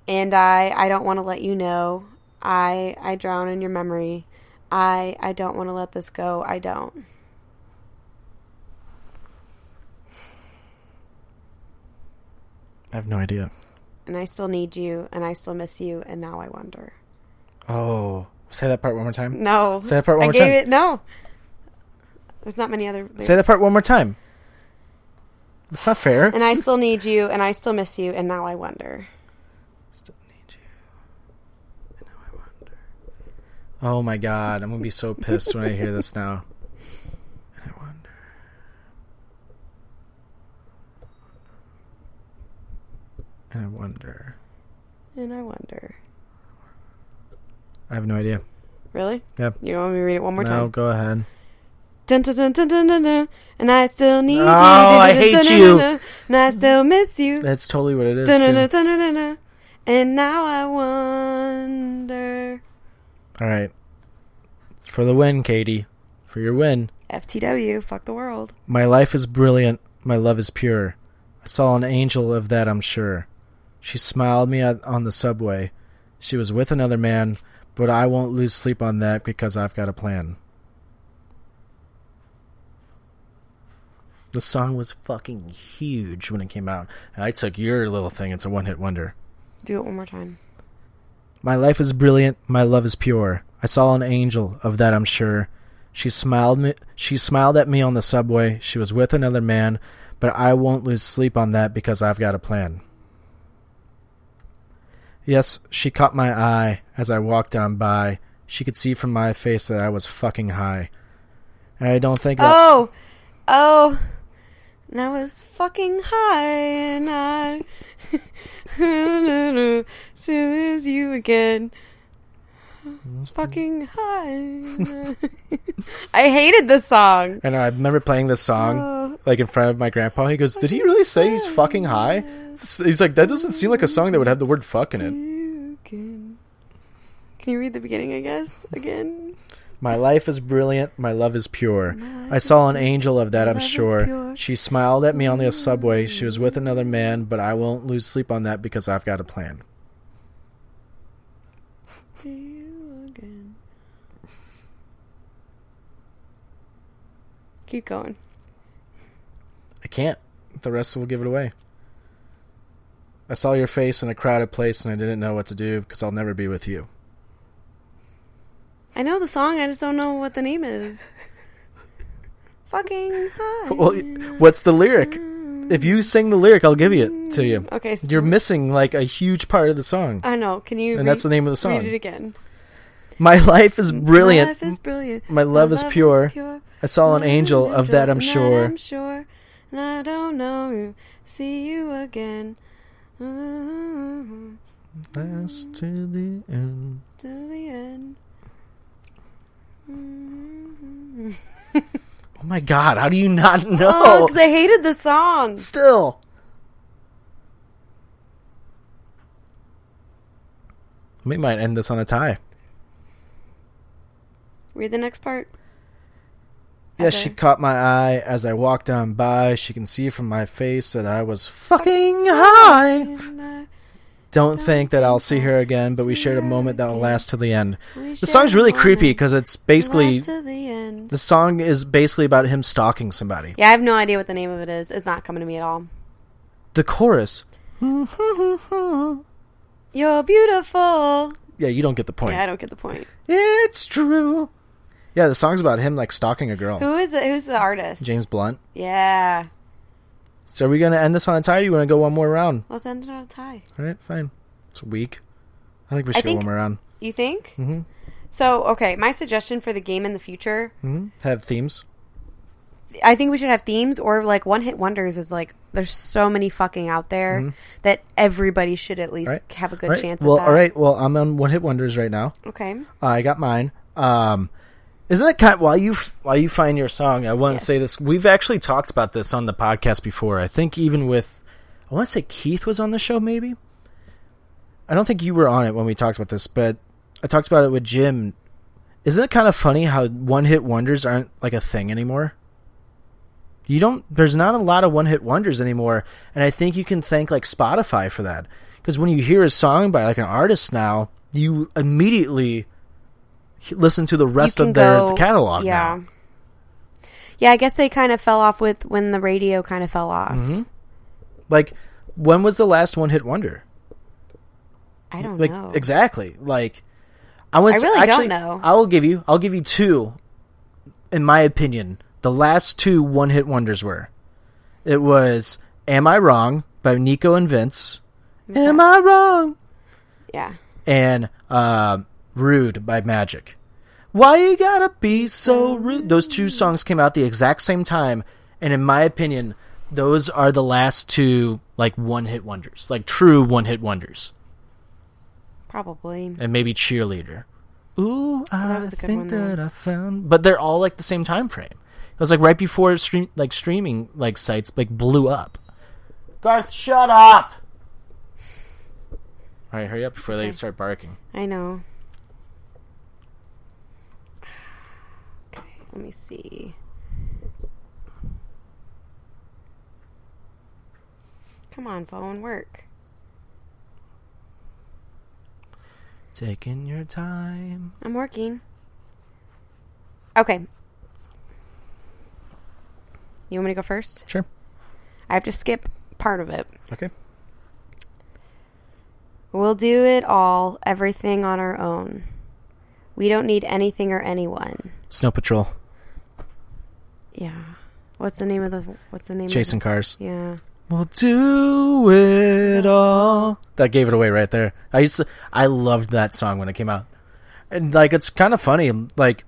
And I, I don't want to let you know. I, I drown in your memory. I, I don't want to let this go. I don't. I have no idea. And I still need you, and I still miss you, and now I wonder. Oh, say that part one more time. No. Say that part one I more gave time. it no. There's not many other. Say that part one more time. That's not fair. And I still need you, and I still miss you, and now I wonder. Still need you. And now I wonder. Oh my god, I'm gonna be so pissed when I hear this now. And I wonder. And I wonder. And I wonder. I have no idea. Really? Yep. You don't want me to read it one more no, time? No, go ahead. Dun, dun, dun, dun, dun, dun, dun, and I still need oh, you. Oh, I hate you. And I still miss you. That's totally what it is. Dun, dun, dun, dun, dun. And now I wonder. All right. For the win, Katie. For your win. FTW, fuck the world. My life is brilliant. My love is pure. I saw an angel of that, I'm sure. She smiled me at, on the subway. She was with another man, but I won't lose sleep on that because I've got a plan. The song was fucking huge when it came out. And I took your little thing. It's a one hit wonder. Do it one more time. My life is brilliant. My love is pure. I saw an angel of that, I'm sure. She smiled me. She smiled at me on the subway. She was with another man, but I won't lose sleep on that because I've got a plan. Yes, she caught my eye as I walked on by. She could see from my face that I was fucking high. And I don't think that. Oh! Oh! And I was fucking high, and I. *laughs* Soon as you again. Fucking high. *laughs* I hated this song. And I remember playing this song Oh. like in front of my grandpa. He goes, "Did he really say he's fucking high?" He's like, "That doesn't seem like a song that would have the word fuck in it." Can you read the beginning, I guess, again? My life is brilliant. My love is pure. I saw an angel of that, I'm sure. She smiled at me on the subway. She was with mm. another man, but I won't lose sleep on that because I've got a plan. You again. Keep going. I can't. The rest will give it away. I saw your face in a crowded place and I didn't know what to do because I'll never be with you. I know the song, I just don't know what the name is. Fucking *laughs* high. Well, what's the lyric? If you sing the lyric, I'll give it to you. Okay, so You're missing like a huge part of the song. I know. Can you? And read, that's the name of the song. Read it again. My life is brilliant. My life is brilliant. My love is pure. I saw an My angel of that, I'm sure. I'm sure. And I don't know you. See you again. Last to the end. To the end. Oh my god, how do you not Oh, know? because I hated the song. Still. We might end this on a tie. Read the next part. Yes, she caught my eye as I walked on by. She can see from my face that I was fucking high. Don't think that I'll see her again, but we shared a moment that will last to the end. The song's really creepy because it's basically the The song is basically about him stalking somebody. Yeah, I have no idea what the name of it is. It's not coming to me at all. The chorus. *laughs* You're beautiful. Yeah, you don't get the point. Yeah, I don't get the point. It's true. Yeah, the song's about him like stalking a girl. Who is it? Who's the artist? James Blunt. Yeah. So are we gonna end this on a tie? Or you want to go one more round? Let's end it on a tie. All right, fine. It's a weak. I think we should think- go one more round. You think? Mm-hmm. So, okay, my suggestion for the game in the future, Mm-hmm. Have themes. I think we should have themes or like one hit wonders is like there's so many fucking out there that everybody should at least Mm-hmm. Right. have a good right. chance Well, all right. Well, I'm on one hit wonders right now. Okay. Uh, I got mine. Um, isn't it kind? of, while you while you find your song, I want to Yes. say this. We've actually talked about this on the podcast before. I think even with, I want to say Keith was on the show. Maybe. I don't think you were on it when we talked about this, but I talked about it with Jim. Isn't it kind of funny how one hit wonders aren't like a thing anymore? You don't. There's not a lot of one hit wonders anymore, and I think you can thank like Spotify for that. Because when you hear a song by like an artist now, you immediately listen to the rest of their go- catalog. Yeah. now. Yeah, I guess they kind of fell off with when the radio kind of fell off. Mm-hmm. Like, when was the last one hit wonder? I don't Like know. exactly. Like, I would I really don't actually, know. I will give you. I'll give you two. In my opinion, the last two one hit wonders were. It was "Am I Wrong" by Nico and Vinz. Am I wrong? yeah. and uh, "Rude" by Magic. Why you gotta be so rude? Those two songs came out the exact same time, and in my opinion, those are the last two like one hit wonders, like true one hit wonders, Probably. and maybe "Cheerleader." Ooh, oh, I a good think one, that I found, but they're all like the same time frame. It was like right before stream, like streaming like sites like blew up. Garth, shut up! All right, hurry up before they start barking. I know. Okay, let me see. Come on, phone, work. Taking your time. I'm working. Okay. You want me to go first? Sure. I have to skip part of it. Okay. We'll do it all, everything on our own. We don't need anything or anyone. Snow Patrol. Yeah. What's the name of the what's the name Chasing of cars. Yeah. We'll do it all. That gave it away right there. I used to, I loved that song when it came out. And like it's kind of funny like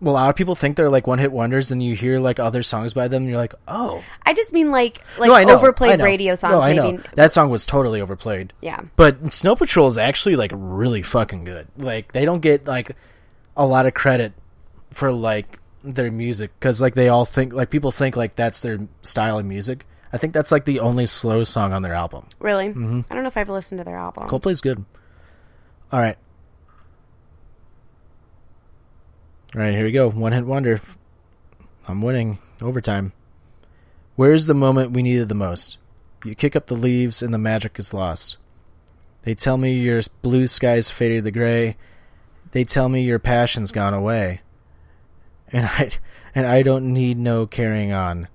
well, a lot of people think they're like one hit wonders and you hear like other songs by them and you're like, "Oh." I just mean like like no, I know, I overplayed know. radio songs No, I maybe. know. That song was totally overplayed. Yeah. But Snow Patrol is actually like really fucking good. Like they don't get like a lot of credit for like their music because like they all think like people think like that's their style of music. I think that's like the only slow song on their album. Really? Mm-hmm. I don't know if I've listened to their album. Coldplay's good. All right. All right, here we go. One hit wonder. I'm winning overtime. Where's the moment we needed the most? You kick up the leaves and the magic is lost. They tell me your blue skies faded to gray. They tell me your passion's gone away. And I and I don't need no carrying on.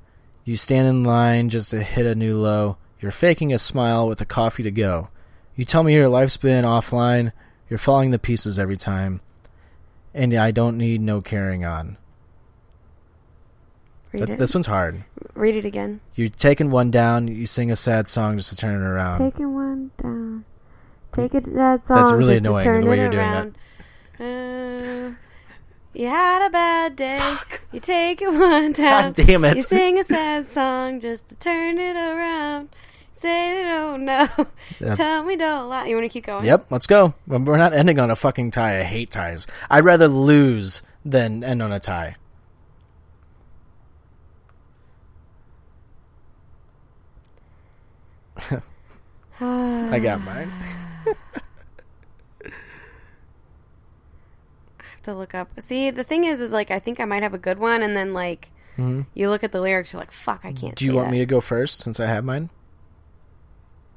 You stand in line just to hit a new low. You're faking a smile with a coffee to go. You tell me your life's been offline. You're falling to pieces every time. And I don't need no carrying on. Read Th- this one's hard. Read it again. You're taking one down. You sing a sad song just to turn it around. Taking one down. Take it that song. That's really annoying, the way you're doing around. Uh, you had a bad day. You take it one down. *laughs* God damn it. You sing a sad song just to turn it around. Say they don't know. Yeah. Tell me don't lie. You want to keep going? Yep, let's go. We're not ending on a fucking tie. I hate ties. I'd rather lose than end on a tie. *laughs* I got mine. *sighs* *laughs* to look up. See, the thing is, is like I think I might have a good one, and then like you look at the lyrics, you're like, "Fuck, I can't." Do you want that. me to go first since I have mine?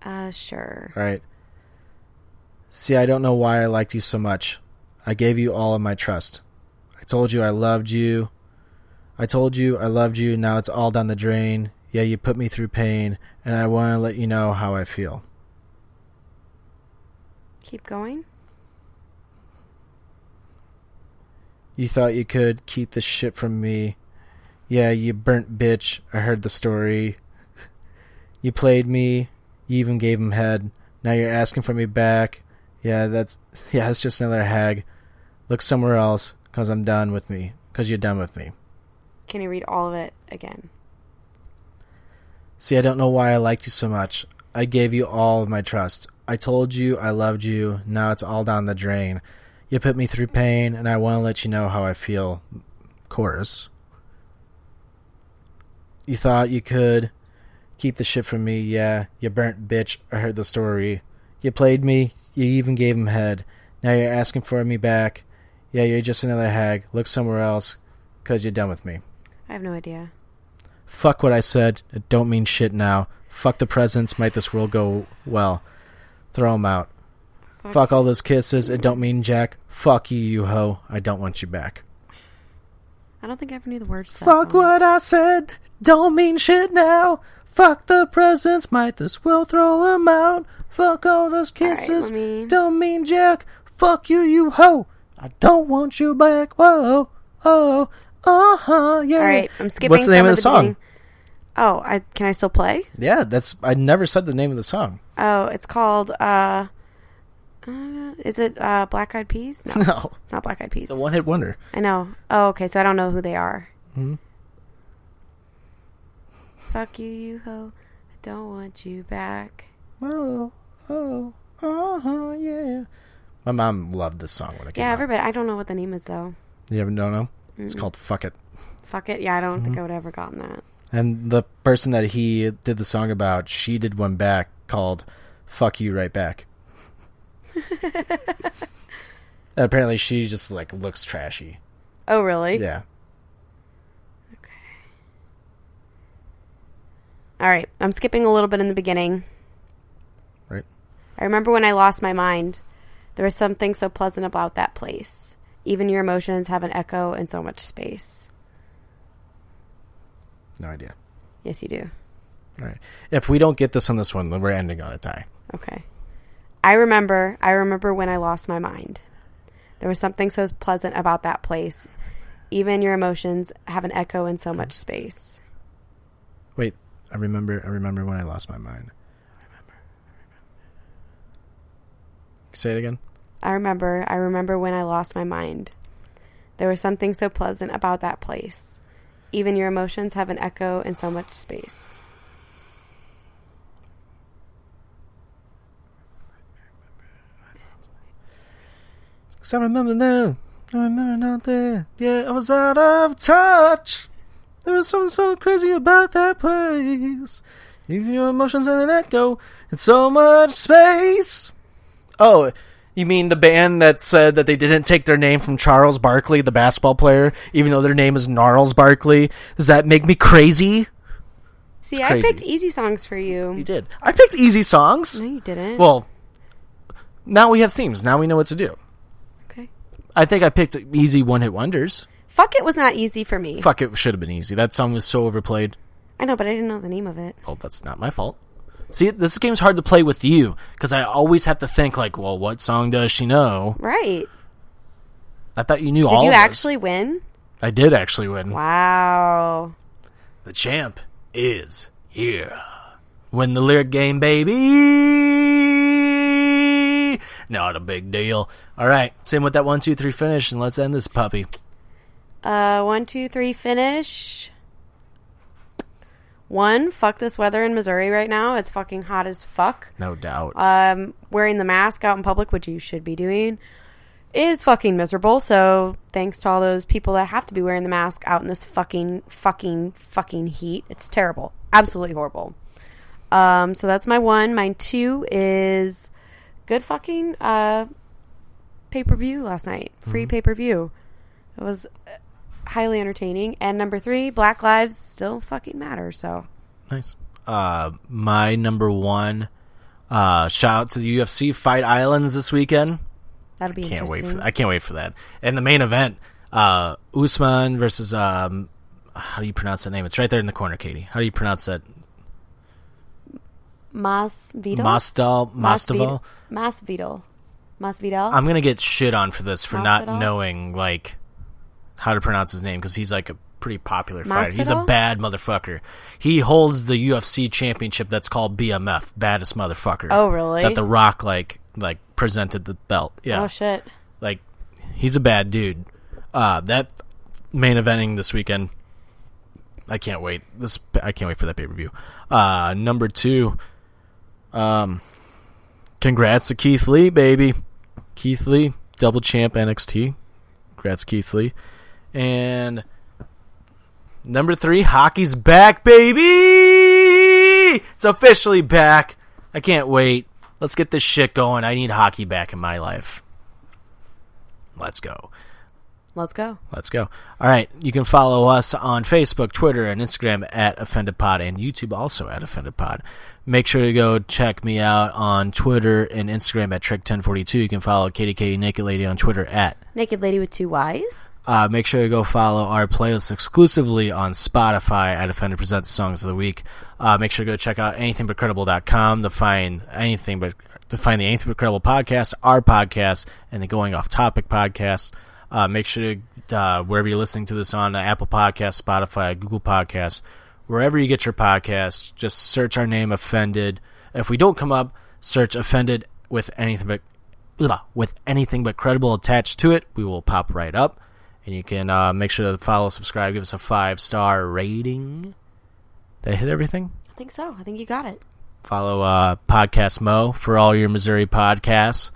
Uh, sure. All right. See, I don't know why I liked you so much. I gave you all of my trust. I told you I loved you. I told you I loved you. Now it's all down the drain. Yeah, you put me through pain, and I want to let you know how I feel. Keep going. You thought you could keep the shit from me. Yeah, you burnt bitch. I heard the story. You played me. You even gave him head. Now you're asking for me back. Yeah, that's *laughs* yeah, it's just another hag. Look somewhere else, cause I'm done with me. Cause you're done with me. Can you read all of it again? See, I don't know why I liked you so much. I gave you all of my trust. I told you I loved you. Now it's all down the drain. You put me through pain, and I want to let you know how I feel. Chorus. You thought you could keep the shit from me. Yeah, you burnt bitch. I heard the story. You played me. You even gave him head. Now you're asking for me back. Yeah, you're just another hag. Look somewhere else, cause you're done with me. I have no idea. Fuck what I said. It don't mean shit now. Fuck the presents. Might this world go well. Throw 'em out. Fuck all those kisses. It don't mean jack. Fuck you, you hoe. I don't want you back. I don't think I ever knew the words to that Fuck song. what I said. Don't mean shit now. Fuck the presents. Might this will throw 'em out. Fuck all those kisses. let me- Don't mean jack. Fuck you, you hoe. I don't want you back. Whoa. Oh. Uh huh. Yeah. All right, I'm skipping. What's the name some of the song? beginning. Oh, I can I still play? Yeah, that's. I never said the name of the song. Oh, it's called. uh uh, is it uh, Black Eyed Peas? No, *laughs* No. it's not Black Eyed Peas. It's a one hit wonder. I know. Oh, okay. So I don't know who they are. Mhm. Fuck you, you ho! I don't want you back. Oh, oh, uh huh, yeah. My mom loved this song when it came Yeah, out. everybody. I don't know what the name is though. You ever don't know? It's called "Fuck It," Fuck it. Yeah, I don't Mm-hmm. think I would have ever gotten that. and the person that he did the song about, she did one back called "Fuck You Right Back." *laughs* Apparently, she just like looks trashy. Oh, really? Yeah. Okay. All right. I'm skipping a little bit in the beginning. Right. I remember when I lost my mind. There was something so pleasant about that place. Even your emotions have an echo in so much space. No idea. Yes, you do. All right. If we don't get this on this one, then we're ending on a tie. Okay. I remember, I remember when I lost my mind. There was something so pleasant about that place. Even your emotions have an echo in so much space. Wait, I remember. I remember when I lost my mind. I remember. Say it again. I remember, I remember when I lost my mind. There was something so pleasant about that place. Even your emotions have an echo in so much space. Cause I remember now. I remember not there. Yeah, I was out of touch. There was something so crazy about that place. Even your emotions had an echo in so much space. Oh, you mean the band that said that they didn't take their name from Charles Barkley, the basketball player, even though their name is Gnarls Barkley? Does that make me crazy? See, I picked easy songs for you. You did. I picked easy songs. No, you didn't. Well, now we have themes. Now we know what to do. I think I picked easy one hit wonders. Fuck it was not easy for me. Fuck, it should have been easy. That song was so overplayed. I know, but I didn't know the name of it. Well, that's not my fault. See, this game's hard to play with you because I always have to think like, well, what song does she know? Right. I thought you knew Did all. you of those. actually win? I did actually win. Wow. The champ is here. Win the lyric game, baby. Not a big deal. All right, same with that one, two, three finish, and let's end this puppy. Uh, one, two, three, finish. One, fuck this weather in Missouri right now. It's fucking hot as fuck. No doubt. Um, wearing the mask out in public, which you should be doing, is fucking miserable. So thanks to all those people that have to be wearing the mask out in this fucking, fucking, fucking heat. It's terrible. Absolutely horrible. Um, so that's my one. My two is good fucking uh pay per view last night. Free pay per view. It was uh, highly entertaining. And number three, Black Lives still fucking matter. So Nice. Uh, my number one. Uh, shout out to the UFC Fight Islands this weekend. that'll be Can't wait for. I can't wait for that. And the main event, uh, Usman versus um, how do you pronounce that name? It's right there in the corner, Katie. How do you pronounce that? Masvidal. Mastal Mastaval. Masvidal. Masvidal. I'm gonna get shit on for this for not Masvidal? knowing like how to pronounce his name because he's like a pretty popular fighter. He's a bad motherfucker. He holds the UFC championship that's called BMF, baddest motherfucker. Oh, really? That The Rock like like presented the belt. Yeah, Oh shit. like he's a bad dude. Uh, that main eventing this weekend. I can't wait. This I can't wait for that pay per view. Uh, number two. Um, congrats to Keith Lee, baby. Keith Lee, double champ NXT. Congrats, Keith Lee. And number three, hockey's back, baby. It's officially back. I can't wait. Let's get this shit going. I need hockey back in my life. Let's go. Let's go. Let's go. All right. You can follow us on Facebook, Twitter, and Instagram at OffendedPod and YouTube also at OffendedPod. Make sure to go check me out on Twitter and Instagram at Trick1042. You can follow KDK Naked Lady on Twitter at. Naked lady with two Y's. Uh, make sure to go follow our playlist exclusively on Spotify at Offended Presents Songs of the Week. Uh, make sure to go check out anythingbutcredible.com to find anything but to find the Anything But Credible podcast, our podcast, and the Going Off Topic podcast. Uh, make sure to uh, wherever you're listening to this on uh, Apple Podcasts, Spotify, Google Podcasts, wherever you get your podcasts, just search our name, Offended. If we don't come up, search Offended with anything but blah, with anything but credible attached to it. We will pop right up, and you can uh, make sure to follow, subscribe, give us a five star rating. Did I hit everything? I think so. I think you got it. Follow uh, Podcast Mo for all your Missouri podcasts.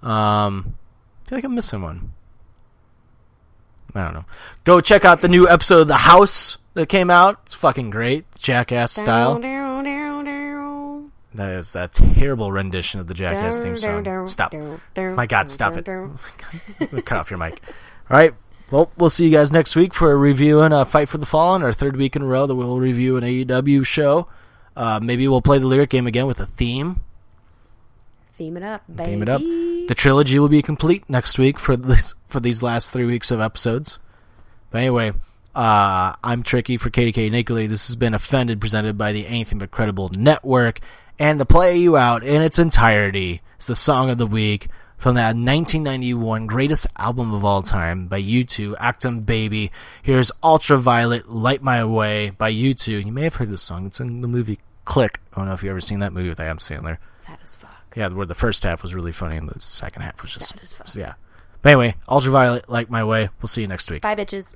Um, I feel like I'm missing one. I don't know. Go check out the new episode of The House that came out. It's fucking great, Jackass style. That is a terrible rendition of the Jackass theme song. Stop. My God, stop it. *laughs* *laughs* Cut off your mic. All right. Well, we'll see you guys next week for a review and a Fight for the Fallen, our third week in a row that we'll review an AEW show. Uh, maybe we'll play the lyric game again with a theme. Theme it up, baby. Theme it up. The trilogy will be complete next week for this for these last three weeks of episodes. But anyway, uh, I'm Tricky for KDK Nicolay. This has been Offended, presented by the Anything But Credible Network. And to play you out in its entirety is the song of the week from that 1991 greatest album of all time by U2, Achtung Baby. Here's Ultraviolet, Light My Way by U2. You may have heard this song. It's in the movie Click. I don't know if you've ever seen that movie with Adam Sandler. Fuck. Yeah, where the first half was really funny and the second half was just as fuck. yeah. But anyway, Ultraviolet, light my way. We'll see you next week. Bye, bitches.